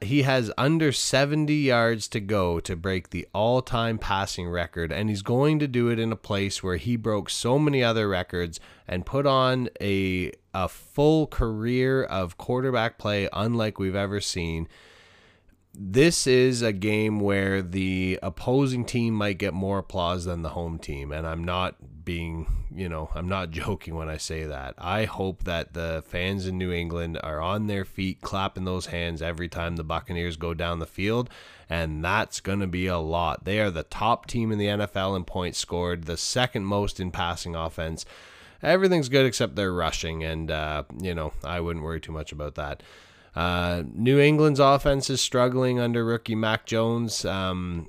he has under 70 yards to go to break the all-time passing record and he's going to do it in a place where he broke so many other records and put on a a full career of quarterback play unlike we've ever seen this is a game where the opposing team might get more applause than the home team. And I'm not being, you know, I'm not joking when I say that. I hope that the fans in New England are on their feet, clapping those hands every time the Buccaneers go down the field. And that's going to be a lot. They are the top team in the NFL in points scored, the second most in passing offense. Everything's good except they're rushing. And, uh, you know, I wouldn't worry too much about that. Uh, New England's offense is struggling under rookie Mac Jones. Um,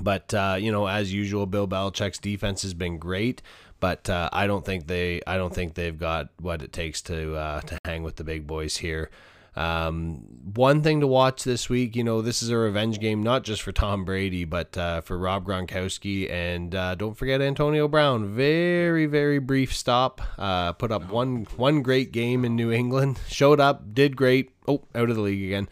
but uh, you know, as usual, Bill Belichick's defense has been great. But uh, I don't think they, I don't think they've got what it takes to uh, to hang with the big boys here. Um, one thing to watch this week, you know, this is a revenge game, not just for Tom Brady, but uh, for Rob Gronkowski. And uh, don't forget Antonio Brown. Very, very brief stop. Uh, put up one one great game in New England. Showed up, did great. Oh, out of the league again.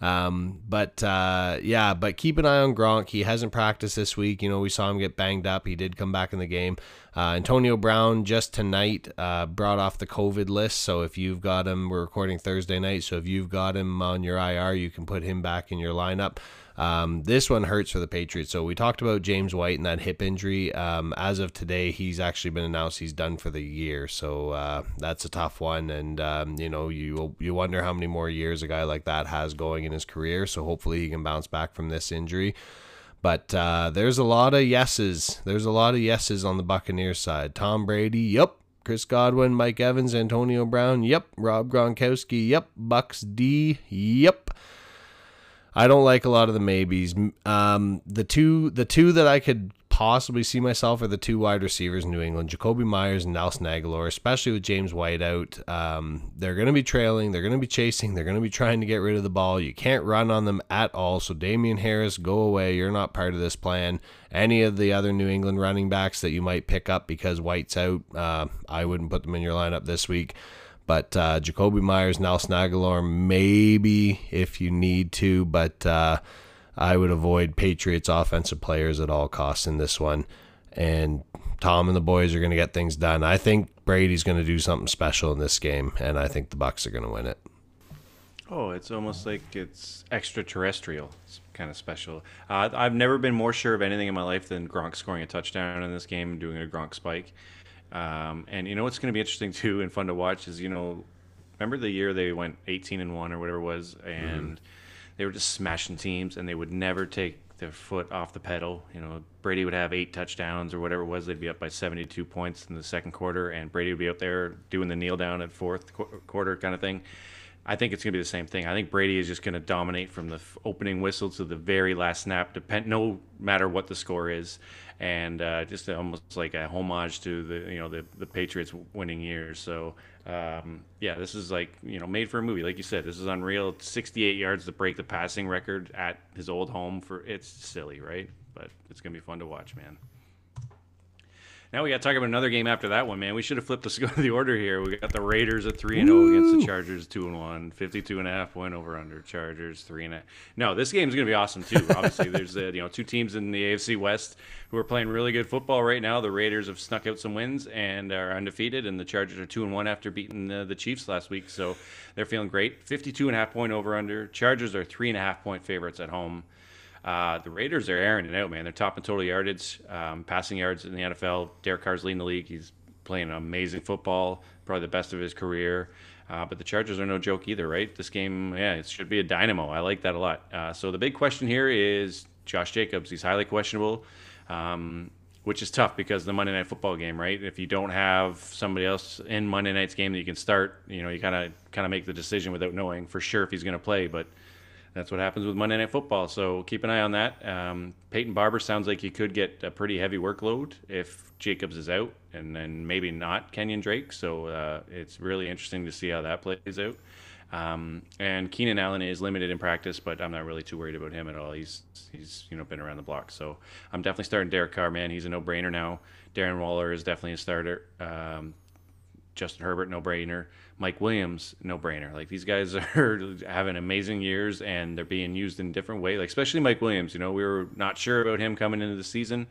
Um, but uh, yeah, but keep an eye on Gronk. He hasn't practiced this week. You know, we saw him get banged up. He did come back in the game. Uh, Antonio Brown just tonight uh, brought off the COVID list. So if you've got him, we're recording Thursday night. So if you've got him on your IR, you can put him back in your lineup. Um, this one hurts for the Patriots. So we talked about James White and that hip injury. Um, as of today, he's actually been announced he's done for the year. So uh, that's a tough one, and um, you know you you wonder how many more years a guy like that has going in his career. So hopefully he can bounce back from this injury. But uh, there's a lot of yeses. There's a lot of yeses on the Buccaneers side. Tom Brady, yep. Chris Godwin, Mike Evans, Antonio Brown, yep. Rob Gronkowski, yep. Bucks D, yep. I don't like a lot of the maybes. Um, the two, the two that I could possibly see myself are the two wide receivers in New England, Jakobi Meyers and Nelson Agholor, especially with James White out. Um, they're going to be trailing, they're going to be chasing, they're going to be trying to get rid of the ball. You can't run on them at all. So Damien Harris, go away. You're not part of this plan. Any of the other New England running backs that you might pick up because White's out, uh, I wouldn't put them in your lineup this week. But uh, Jakobi Meyers, Nelson Agholor, maybe if you need to, but uh, I would avoid Patriots offensive players at all costs in this one. And Tom and the boys are going to get things done. I think Brady's going to do something special in this game, and I think the Bucks are going to win it. Oh, it's almost like it's extraterrestrial. It's kind of special. Uh, I've never been more sure of anything in my life than Gronk scoring a touchdown in this game and doing a Gronk spike. Um, and you know what's going to be interesting too and fun to watch is you know, remember the year they went 18 and one or whatever it was, and mm-hmm. they were just smashing teams, and they would never take their foot off the pedal. You know, Brady would have eight touchdowns or whatever it was. They'd be up by 72 points in the second quarter, and Brady would be out there doing the kneel down at fourth qu- quarter kind of thing. I think it's going to be the same thing. I think Brady is just going to dominate from the f- opening whistle to the very last snap, depend no matter what the score is and uh, just almost like a homage to the you know the the Patriots winning years. So um, yeah, this is like you know made for a movie, like you said. This is unreal. 68 yards to break the passing record at his old home for it's silly, right? But it's gonna be fun to watch, man. Now we got to talk about another game after that one, man. We should have flipped the, the order here. We got the Raiders at 3 and 0 against the Chargers 2 and 1. 52 and a half win over under Chargers 3 and a No, this game's going to be awesome too. Obviously, there's uh, you know two teams in the AFC West who are playing really good football right now. The Raiders have snuck out some wins and are undefeated and the Chargers are 2 and 1 after beating the, the Chiefs last week. So, they're feeling great. 52 and a half point over under. Chargers are 3 and a half point favorites at home. Uh, the Raiders are airing it out, man. They're top in total yardage, um, passing yards in the NFL. Derek Carr's leading the league. He's playing amazing football, probably the best of his career. Uh, but the Chargers are no joke either, right? This game, yeah, it should be a dynamo. I like that a lot. Uh, so the big question here is Josh Jacobs. He's highly questionable, um, which is tough because the Monday Night Football game, right? If you don't have somebody else in Monday night's game that you can start, you know, you kind of kind of make the decision without knowing for sure if he's going to play. But that's what happens with Monday Night Football. So keep an eye on that. Um, Peyton Barber sounds like he could get a pretty heavy workload if Jacobs is out, and then maybe not Kenyan Drake. So uh, it's really interesting to see how that plays out. Um, and Keenan Allen is limited in practice, but I'm not really too worried about him at all. He's he's you know been around the block, so I'm definitely starting Derek Carr. Man, he's a no-brainer now. Darren Waller is definitely a starter. Um, Justin Herbert, no-brainer. Mike Williams, no-brainer. Like these guys are having amazing years, and they're being used in different ways. Like especially Mike Williams. You know, we were not sure about him coming into the season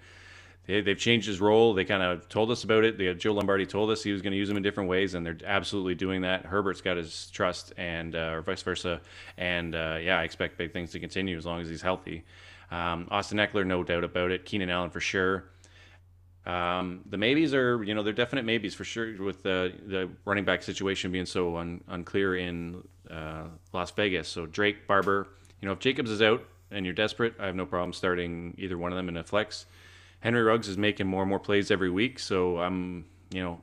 they, have changed his role. They kind of told us about it. They, Joe Lombardi told us he was going to use him in different ways, and they're absolutely doing that. Herbert's got his trust, and uh, or vice versa. And uh, yeah, I expect big things to continue as long as he's healthy. Um, Austin Ekeler, no doubt about it. Keenan Allen for sure. Um, the maybes are, you know, they're definite maybes for sure with the the running back situation being so un, unclear in uh, Las Vegas. So Drake, Barber, you know, if Jacobs is out and you're desperate, I have no problem starting either one of them in a flex. Henry Ruggs is making more and more plays every week, so I'm, you know,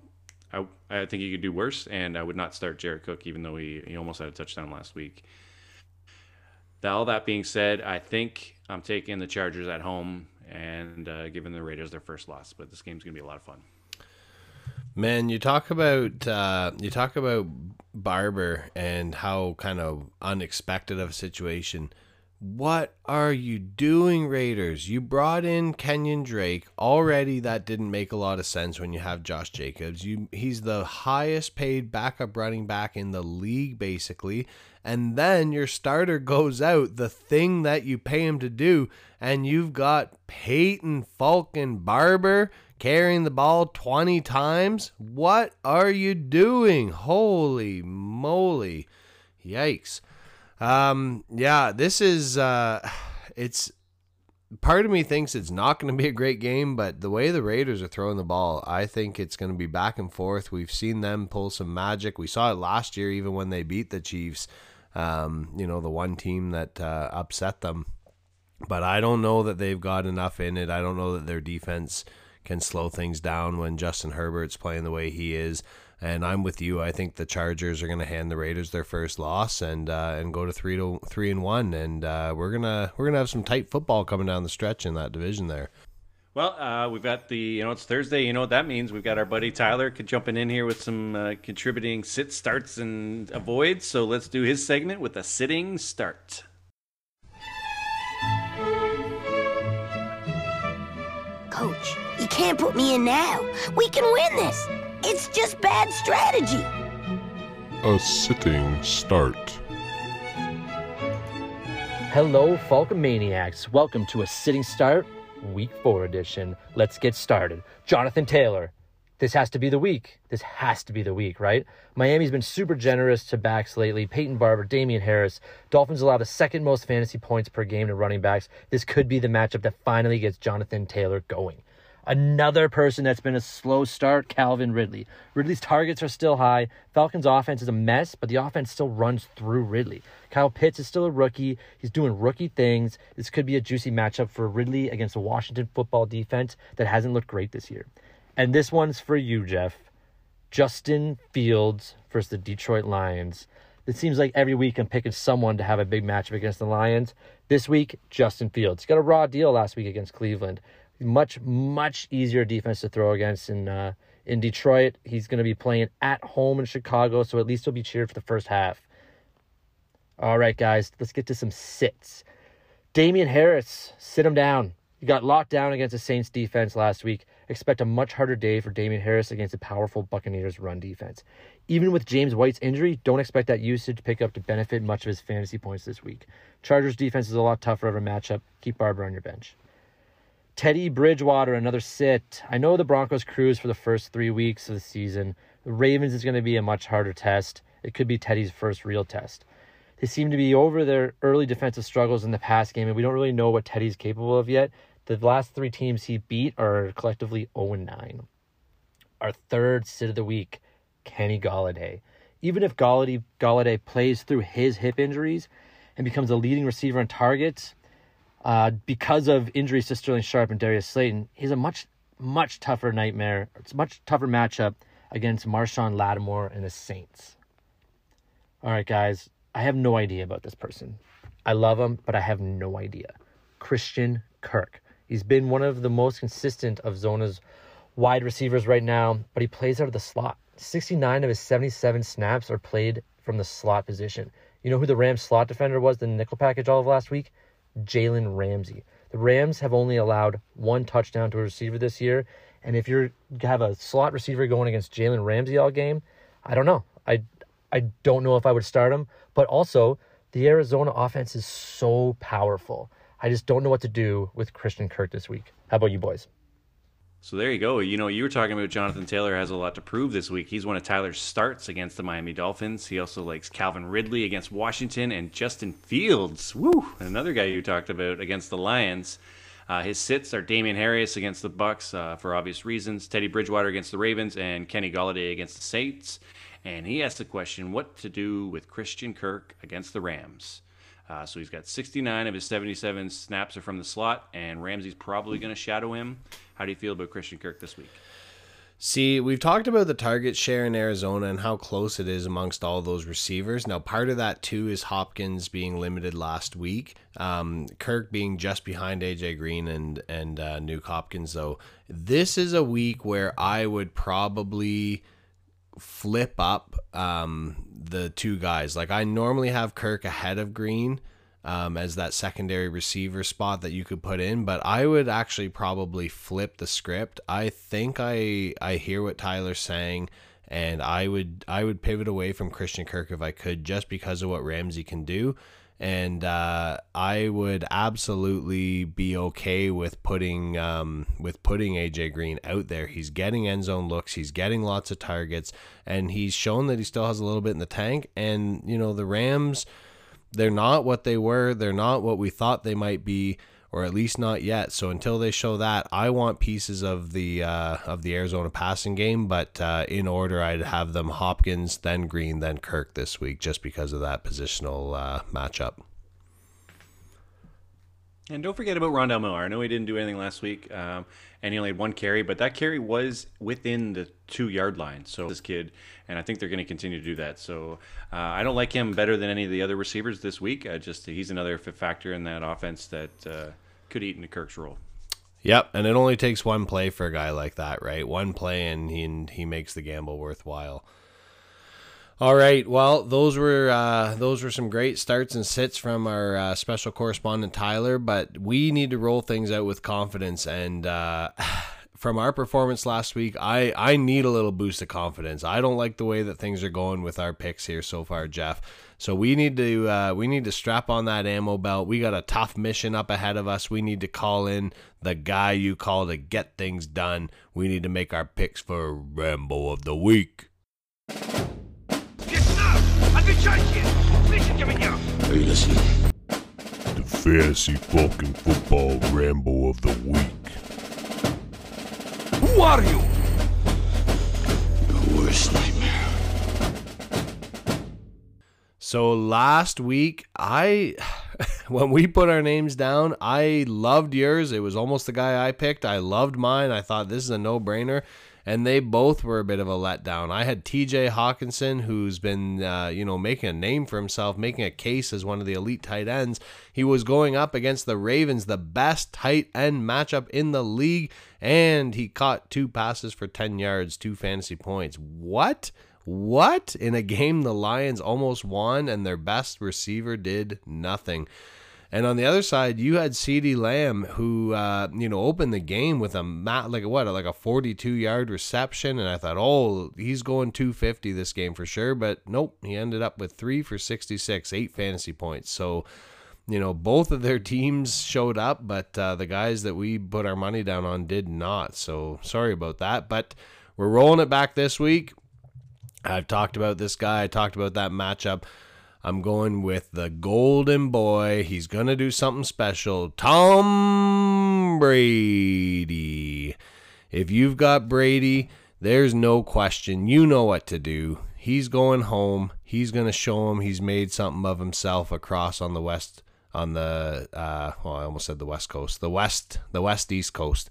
I, I think he could do worse, and I would not start Jared Cook, even though he, he almost had a touchdown last week. All that being said, I think I'm taking the Chargers at home and uh, giving the Raiders their first loss, but this game's gonna be a lot of fun. Man, you talk about uh, you talk about Barber and how kind of unexpected of a situation. What are you doing, Raiders? You brought in Kenyan Drake. Already that didn't make a lot of sense when you have Josh Jacobs. You he's the highest paid backup running back in the league basically. And then your starter goes out, the thing that you pay him to do, and you've got Peyton Falcon Barber carrying the ball 20 times. What are you doing? Holy moly. Yikes. Um, yeah, this is uh, it's part of me thinks it's not going to be a great game, but the way the Raiders are throwing the ball, I think it's going to be back and forth. We've seen them pull some magic. We saw it last year, even when they beat the Chiefs. Um, you know, the one team that uh, upset them. But I don't know that they've got enough in it. I don't know that their defense can slow things down when Justin Herbert's playing the way he is. And I'm with you. I think the Chargers are going to hand the Raiders their first loss and uh, and go to three to three and one. And uh, we're gonna we're gonna have some tight football coming down the stretch in that division there. Well, uh, we've got the you know it's Thursday. You know what that means? We've got our buddy Tyler jumping in here with some uh, contributing sit starts and avoids. So let's do his segment with a sitting start. Coach, you can't put me in now. We can win this. It's just bad strategy. A sitting start. Hello, Falcon Maniacs. Welcome to a sitting start, week four edition. Let's get started. Jonathan Taylor. This has to be the week. This has to be the week, right? Miami's been super generous to backs lately. Peyton Barber, Damien Harris. Dolphins allow the second most fantasy points per game to running backs. This could be the matchup that finally gets Jonathan Taylor going. Another person that's been a slow start, Calvin Ridley. Ridley's targets are still high. Falcons' offense is a mess, but the offense still runs through Ridley. Kyle Pitts is still a rookie. He's doing rookie things. This could be a juicy matchup for Ridley against a Washington football defense that hasn't looked great this year. And this one's for you, Jeff. Justin Fields versus the Detroit Lions. It seems like every week I'm picking someone to have a big matchup against the Lions. This week, Justin Fields. Got a raw deal last week against Cleveland much much easier defense to throw against in uh, in Detroit. He's going to be playing at home in Chicago, so at least he'll be cheered for the first half. All right, guys, let's get to some sits. Damien Harris, sit him down. He got locked down against the Saints defense last week. Expect a much harder day for Damien Harris against the powerful Buccaneers run defense. Even with James White's injury, don't expect that usage pickup to benefit much of his fantasy points this week. Chargers defense is a lot tougher of a matchup. Keep Barber on your bench. Teddy Bridgewater, another sit. I know the Broncos cruise for the first three weeks of the season. The Ravens is going to be a much harder test. It could be Teddy's first real test. They seem to be over their early defensive struggles in the past game, and we don't really know what Teddy's capable of yet. The last three teams he beat are collectively 0 9. Our third sit of the week, Kenny Golladay. Even if Golladay, Golladay plays through his hip injuries and becomes a leading receiver in targets, uh, because of injuries to Sterling Shepard and Darius Slayton, he's a much, much tougher nightmare. It's a much tougher matchup against Marshon Lattimore and the Saints. All right, guys, I have no idea about this person. I love him, but I have no idea. Christian Kirk. He's been one of the most consistent of Zona's wide receivers right now, but he plays out of the slot. 69 of his 77 snaps are played from the slot position. You know who the Rams slot defender was, the nickel package all of last week? Jalen Ramsey. The Rams have only allowed one touchdown to a receiver this year. And if you have a slot receiver going against Jalen Ramsey all game, I don't know. I I don't know if I would start him. But also, the Arizona offense is so powerful. I just don't know what to do with Christian Kirk this week. How about you boys? So there you go. You know, you were talking about Jonathan Taylor has a lot to prove this week. He's one of Tyler's starts against the Miami Dolphins. He also likes Calvin Ridley against Washington and Justin Fields. Woo! Another guy you talked about against the Lions. Uh, his sits are Damien Harris against the Bucks uh, for obvious reasons, Teddy Bridgewater against the Ravens, and Kenny Golladay against the Saints. And he asked the question, what to do with Christian Kirk against the Rams? Uh, so he's got 69 of his 77 snaps are from the slot, and Ramsey's probably going to shadow him. How do you feel about Christian Kirk this week? See, we've talked about the target share in Arizona and how close it is amongst all those receivers. Now, part of that too is Hopkins being limited last week, um, Kirk being just behind AJ Green and and uh, Nuk Hopkins. Though this is a week where I would probably flip up um, the two guys. Like I normally have Kirk ahead of Green um, as that secondary receiver spot that you could put in, but I would actually probably flip the script. I think I I hear what Tyler's saying, and I would I would pivot away from Christian Kirk if I could, just because of what Ramsey can do. And uh, I would absolutely be okay with putting um, with putting AJ Green out there. He's getting end zone looks. He's getting lots of targets, and he's shown that he still has a little bit in the tank. And you know the Rams they're not what they were. They're not what we thought they might be, or at least not yet. So until they show that, I want pieces of the uh, of the Arizona passing game. But uh, in order, I'd have them Hopkins, then Green, then Kirk this week, just because of that positional uh, matchup. And don't forget about Rondale Moore. I know he didn't do anything last week, um, and he only had one carry, but that carry was within the two yard line. So this kid, and I think they're going to continue to do that. So uh, I don't like him better than any of the other receivers this week. Just he's another factor in that offense that uh, could eat into Kirk's role. Yep, and it only takes one play for a guy like that, right? One play, and he and he makes the gamble worthwhile. All right. Well, those were uh, those were some great starts and sits from our uh, special correspondent Tyler, but we need to roll things out with confidence. And uh, from our performance last week, I I need a little boost of confidence. I don't like the way that things are going with our picks here so far, Jeff. So we need to uh, we need to strap on that ammo belt. We got a tough mission up ahead of us. We need to call in the guy you call to get things done. We need to make our picks for Rambo of the week. Hey, listen. The fantasy fucking football Rambo of the week. Who are you? The worst nightmare. So last week, I when we put our names down, I loved yours. It was almost the guy I picked. I loved mine. I thought this is a no-brainer and they both were a bit of a letdown. I had T.J. Hockenson, who's been uh, you know making a name for himself, making a case as one of the elite tight ends. He was going up against the Ravens, the best tight end matchup in the league, and he caught two passes for ten yards, two fantasy points. What? What? In a game the Lions almost won and their best receiver did nothing. And on the other side, you had CeeDee Lamb, who uh, you know opened the game with a mat like what like a 42 yard reception, and I thought, oh, he's going 250 this game for sure. But nope, he ended up with three for 66, eight fantasy points. So you know both of their teams showed up, but uh, the guys that we put our money down on did not. So sorry about that, but we're rolling it back this week. I've talked about this guy. I talked about that matchup. I'm going with the golden boy. He's going to do something special. Tom Brady. If you've got Brady, there's no question. You know what to do. He's going home. He's going to show him he's made something of himself across on the west on the uh well, I almost said the west coast. The west the west east coast.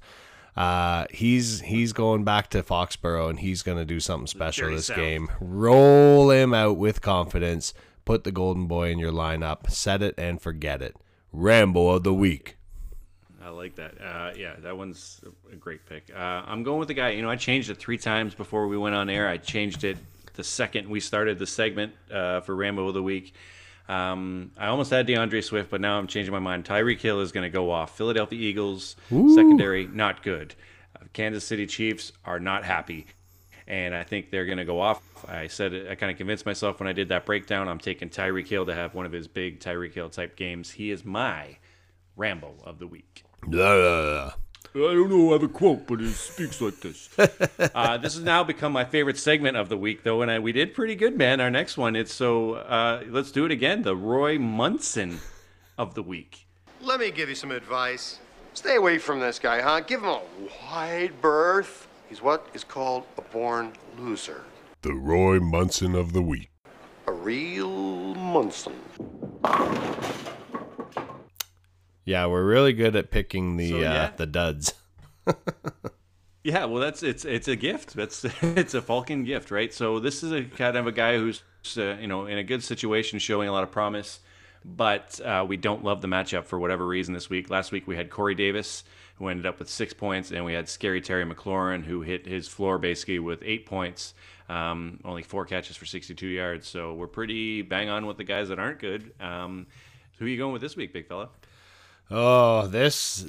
Uh, he's he's going back to Foxborough and he's going to do something special this game. Roll him out with confidence put the Golden Boy in your lineup. Set it and forget it. Rambo of the week. I like that. Uh, yeah, that one's a great pick. Uh, I'm going with the guy. You know, I changed it three times before we went on air. I changed it the second we started the segment uh, for Rambo of the Week. Um, I almost had D'Andre Swift, but now I'm changing my mind. Tyreek Hill is going to go off. Philadelphia Eagles Ooh. secondary not good. Uh, Kansas City Chiefs are not happy, and I think they're going to go off. I said I kind of convinced myself when I did that breakdown. I'm taking Tyreek Hill to have one of his big Tyreek Hill type games. He is my Rambo of the week. I don't know. I have a quote, but it speaks like this. uh, this has now become my favorite segment of the week, though, and I, we did pretty good, man. Our next one, it's so uh, let's do it again. The Roy Munson of the week. Let me give you some advice. Stay away from this guy, huh? Give him a wide berth. He's what is called a born loser. The Roy Munson of the week. A real Munson. Yeah, we're really good at picking the so, yeah. uh, the duds. yeah, well, that's it's it's a gift. That's it's a Falcon gift, right? So this is a kind of a guy who's uh, you know in a good situation, showing a lot of promise, but uh, we don't love the matchup for whatever reason this week. Last week we had Corey Davis who ended up with six points, and we had Scary Terry McLaurin who hit his floor basically with eight points. Um, only four catches for 62 yards. So we're pretty bang on with the guys that aren't good. Um, who are you going with this week, big fella? Oh, this.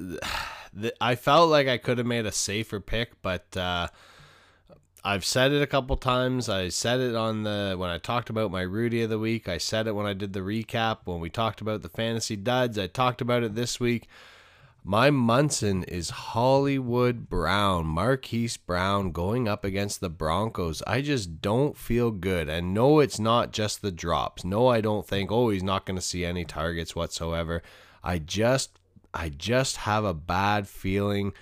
I felt like I could have made a safer pick, but uh, I've said it a couple times. I said it on the when I talked about my Rudy of the week. I said it when I did the recap when we talked about the fantasy duds. I talked about it this week. My Munson is Hollywood Brown, Marquise Brown going up against the Broncos. I just don't feel good. And no, it's not just the drops. No, I don't think, oh, he's not going to see any targets whatsoever. I just I just have a bad feeling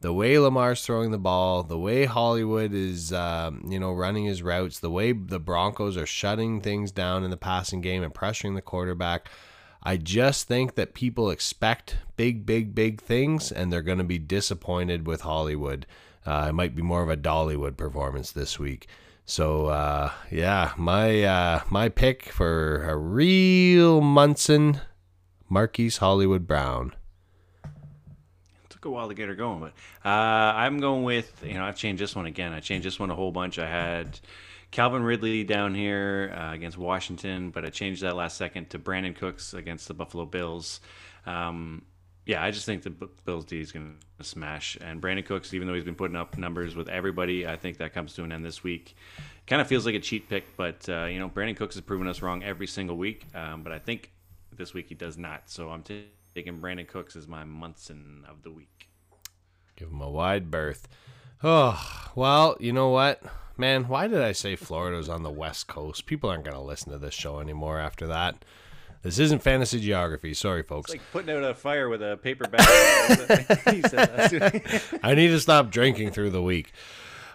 the way Lamar's throwing the ball, the way Hollywood is, um, you know, running his routes, the way the Broncos are shutting things down in the passing game and pressuring the quarterback. I just think that people expect big, big, big things, and they're going to be disappointed with Hollywood. Uh, it might be more of a Dollywood performance this week. So uh, yeah, my uh, my pick for a real Munson Marquise Hollywood Brown. It took a while to get her going, but uh, I'm going with you know I've changed this one again. I changed this one a whole bunch. I had Calvin Ridley down here uh, against Washington, but I changed that last second to Brandin Cooks against the Buffalo Bills. Um, yeah, I just think the Bills D is going to smash. And Brandin Cooks, even though he's been putting up numbers with everybody, I think that comes to an end this week. Kind of feels like a cheat pick, but uh, you know, Brandin Cooks has proven us wrong every single week. Um, but I think this week he does not. So I'm t- taking Brandin Cooks as my Munson of the week. Give him a wide berth. Oh, well, you know what? Man, why did I say Florida's on the West Coast? People aren't going to listen to this show anymore after that. This isn't fantasy geography. Sorry, folks. It's like putting out a fire with a paper bag. I need to stop drinking through the week.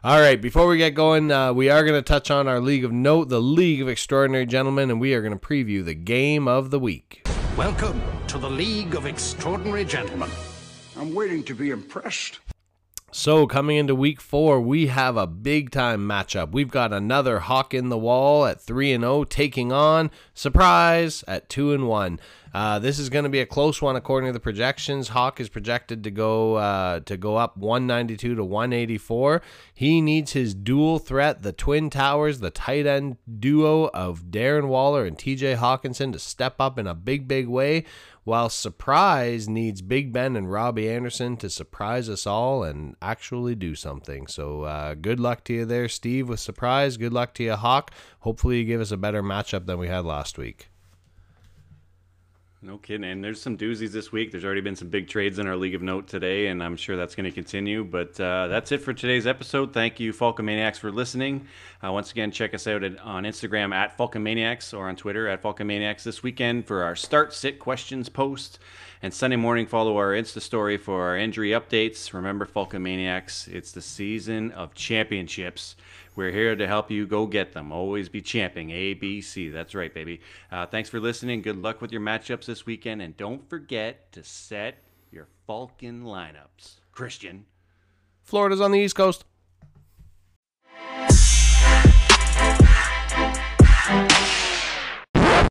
All right, before we get going, uh, we are going to touch on our League of Note, the League of Extraordinary Gentlemen, and we are going to preview the game of the week. Welcome to the League of Extraordinary Gentlemen. I'm waiting to be impressed. So, coming into week four, we have a big time matchup. We've got another Hawk in the Wall at 3 and 0 taking on Surprise at 2 and 1. Uh, this is going to be a close one according to the projections. Hawk is projected to go uh, to go up 192 to 184. He needs his dual threat, the Twin Towers, the tight end duo of Darren Waller and TJ Hockenson, to step up in a big, big way. While Surprise needs Big Ben and Robby Anderson to surprise us all and actually do something. So uh, good luck to you there, Steve, with Surprise. Good luck to you, Hawk. Hopefully, you give us a better matchup than we had last week. No kidding. And there's some doozies this week. There's already been some big trades in our League of Note today, and I'm sure that's going to continue. But uh, that's it for today's episode. Thank you, Falcomaniacs, for listening. Uh, once again, check us out at, on Instagram at Falcomaniacs or on Twitter at Falcomaniacs this weekend for our start sit questions post. And Sunday morning, follow our Insta story for our injury updates. Remember, Falcomaniacs, it's the season of championships. We're here to help you go get them. Always be champing. A, B, C. That's right, baby. Uh, thanks for listening. Good luck with your matchups this weekend. And don't forget to set your Falcon lineups. Christian. Florida's on the East Coast.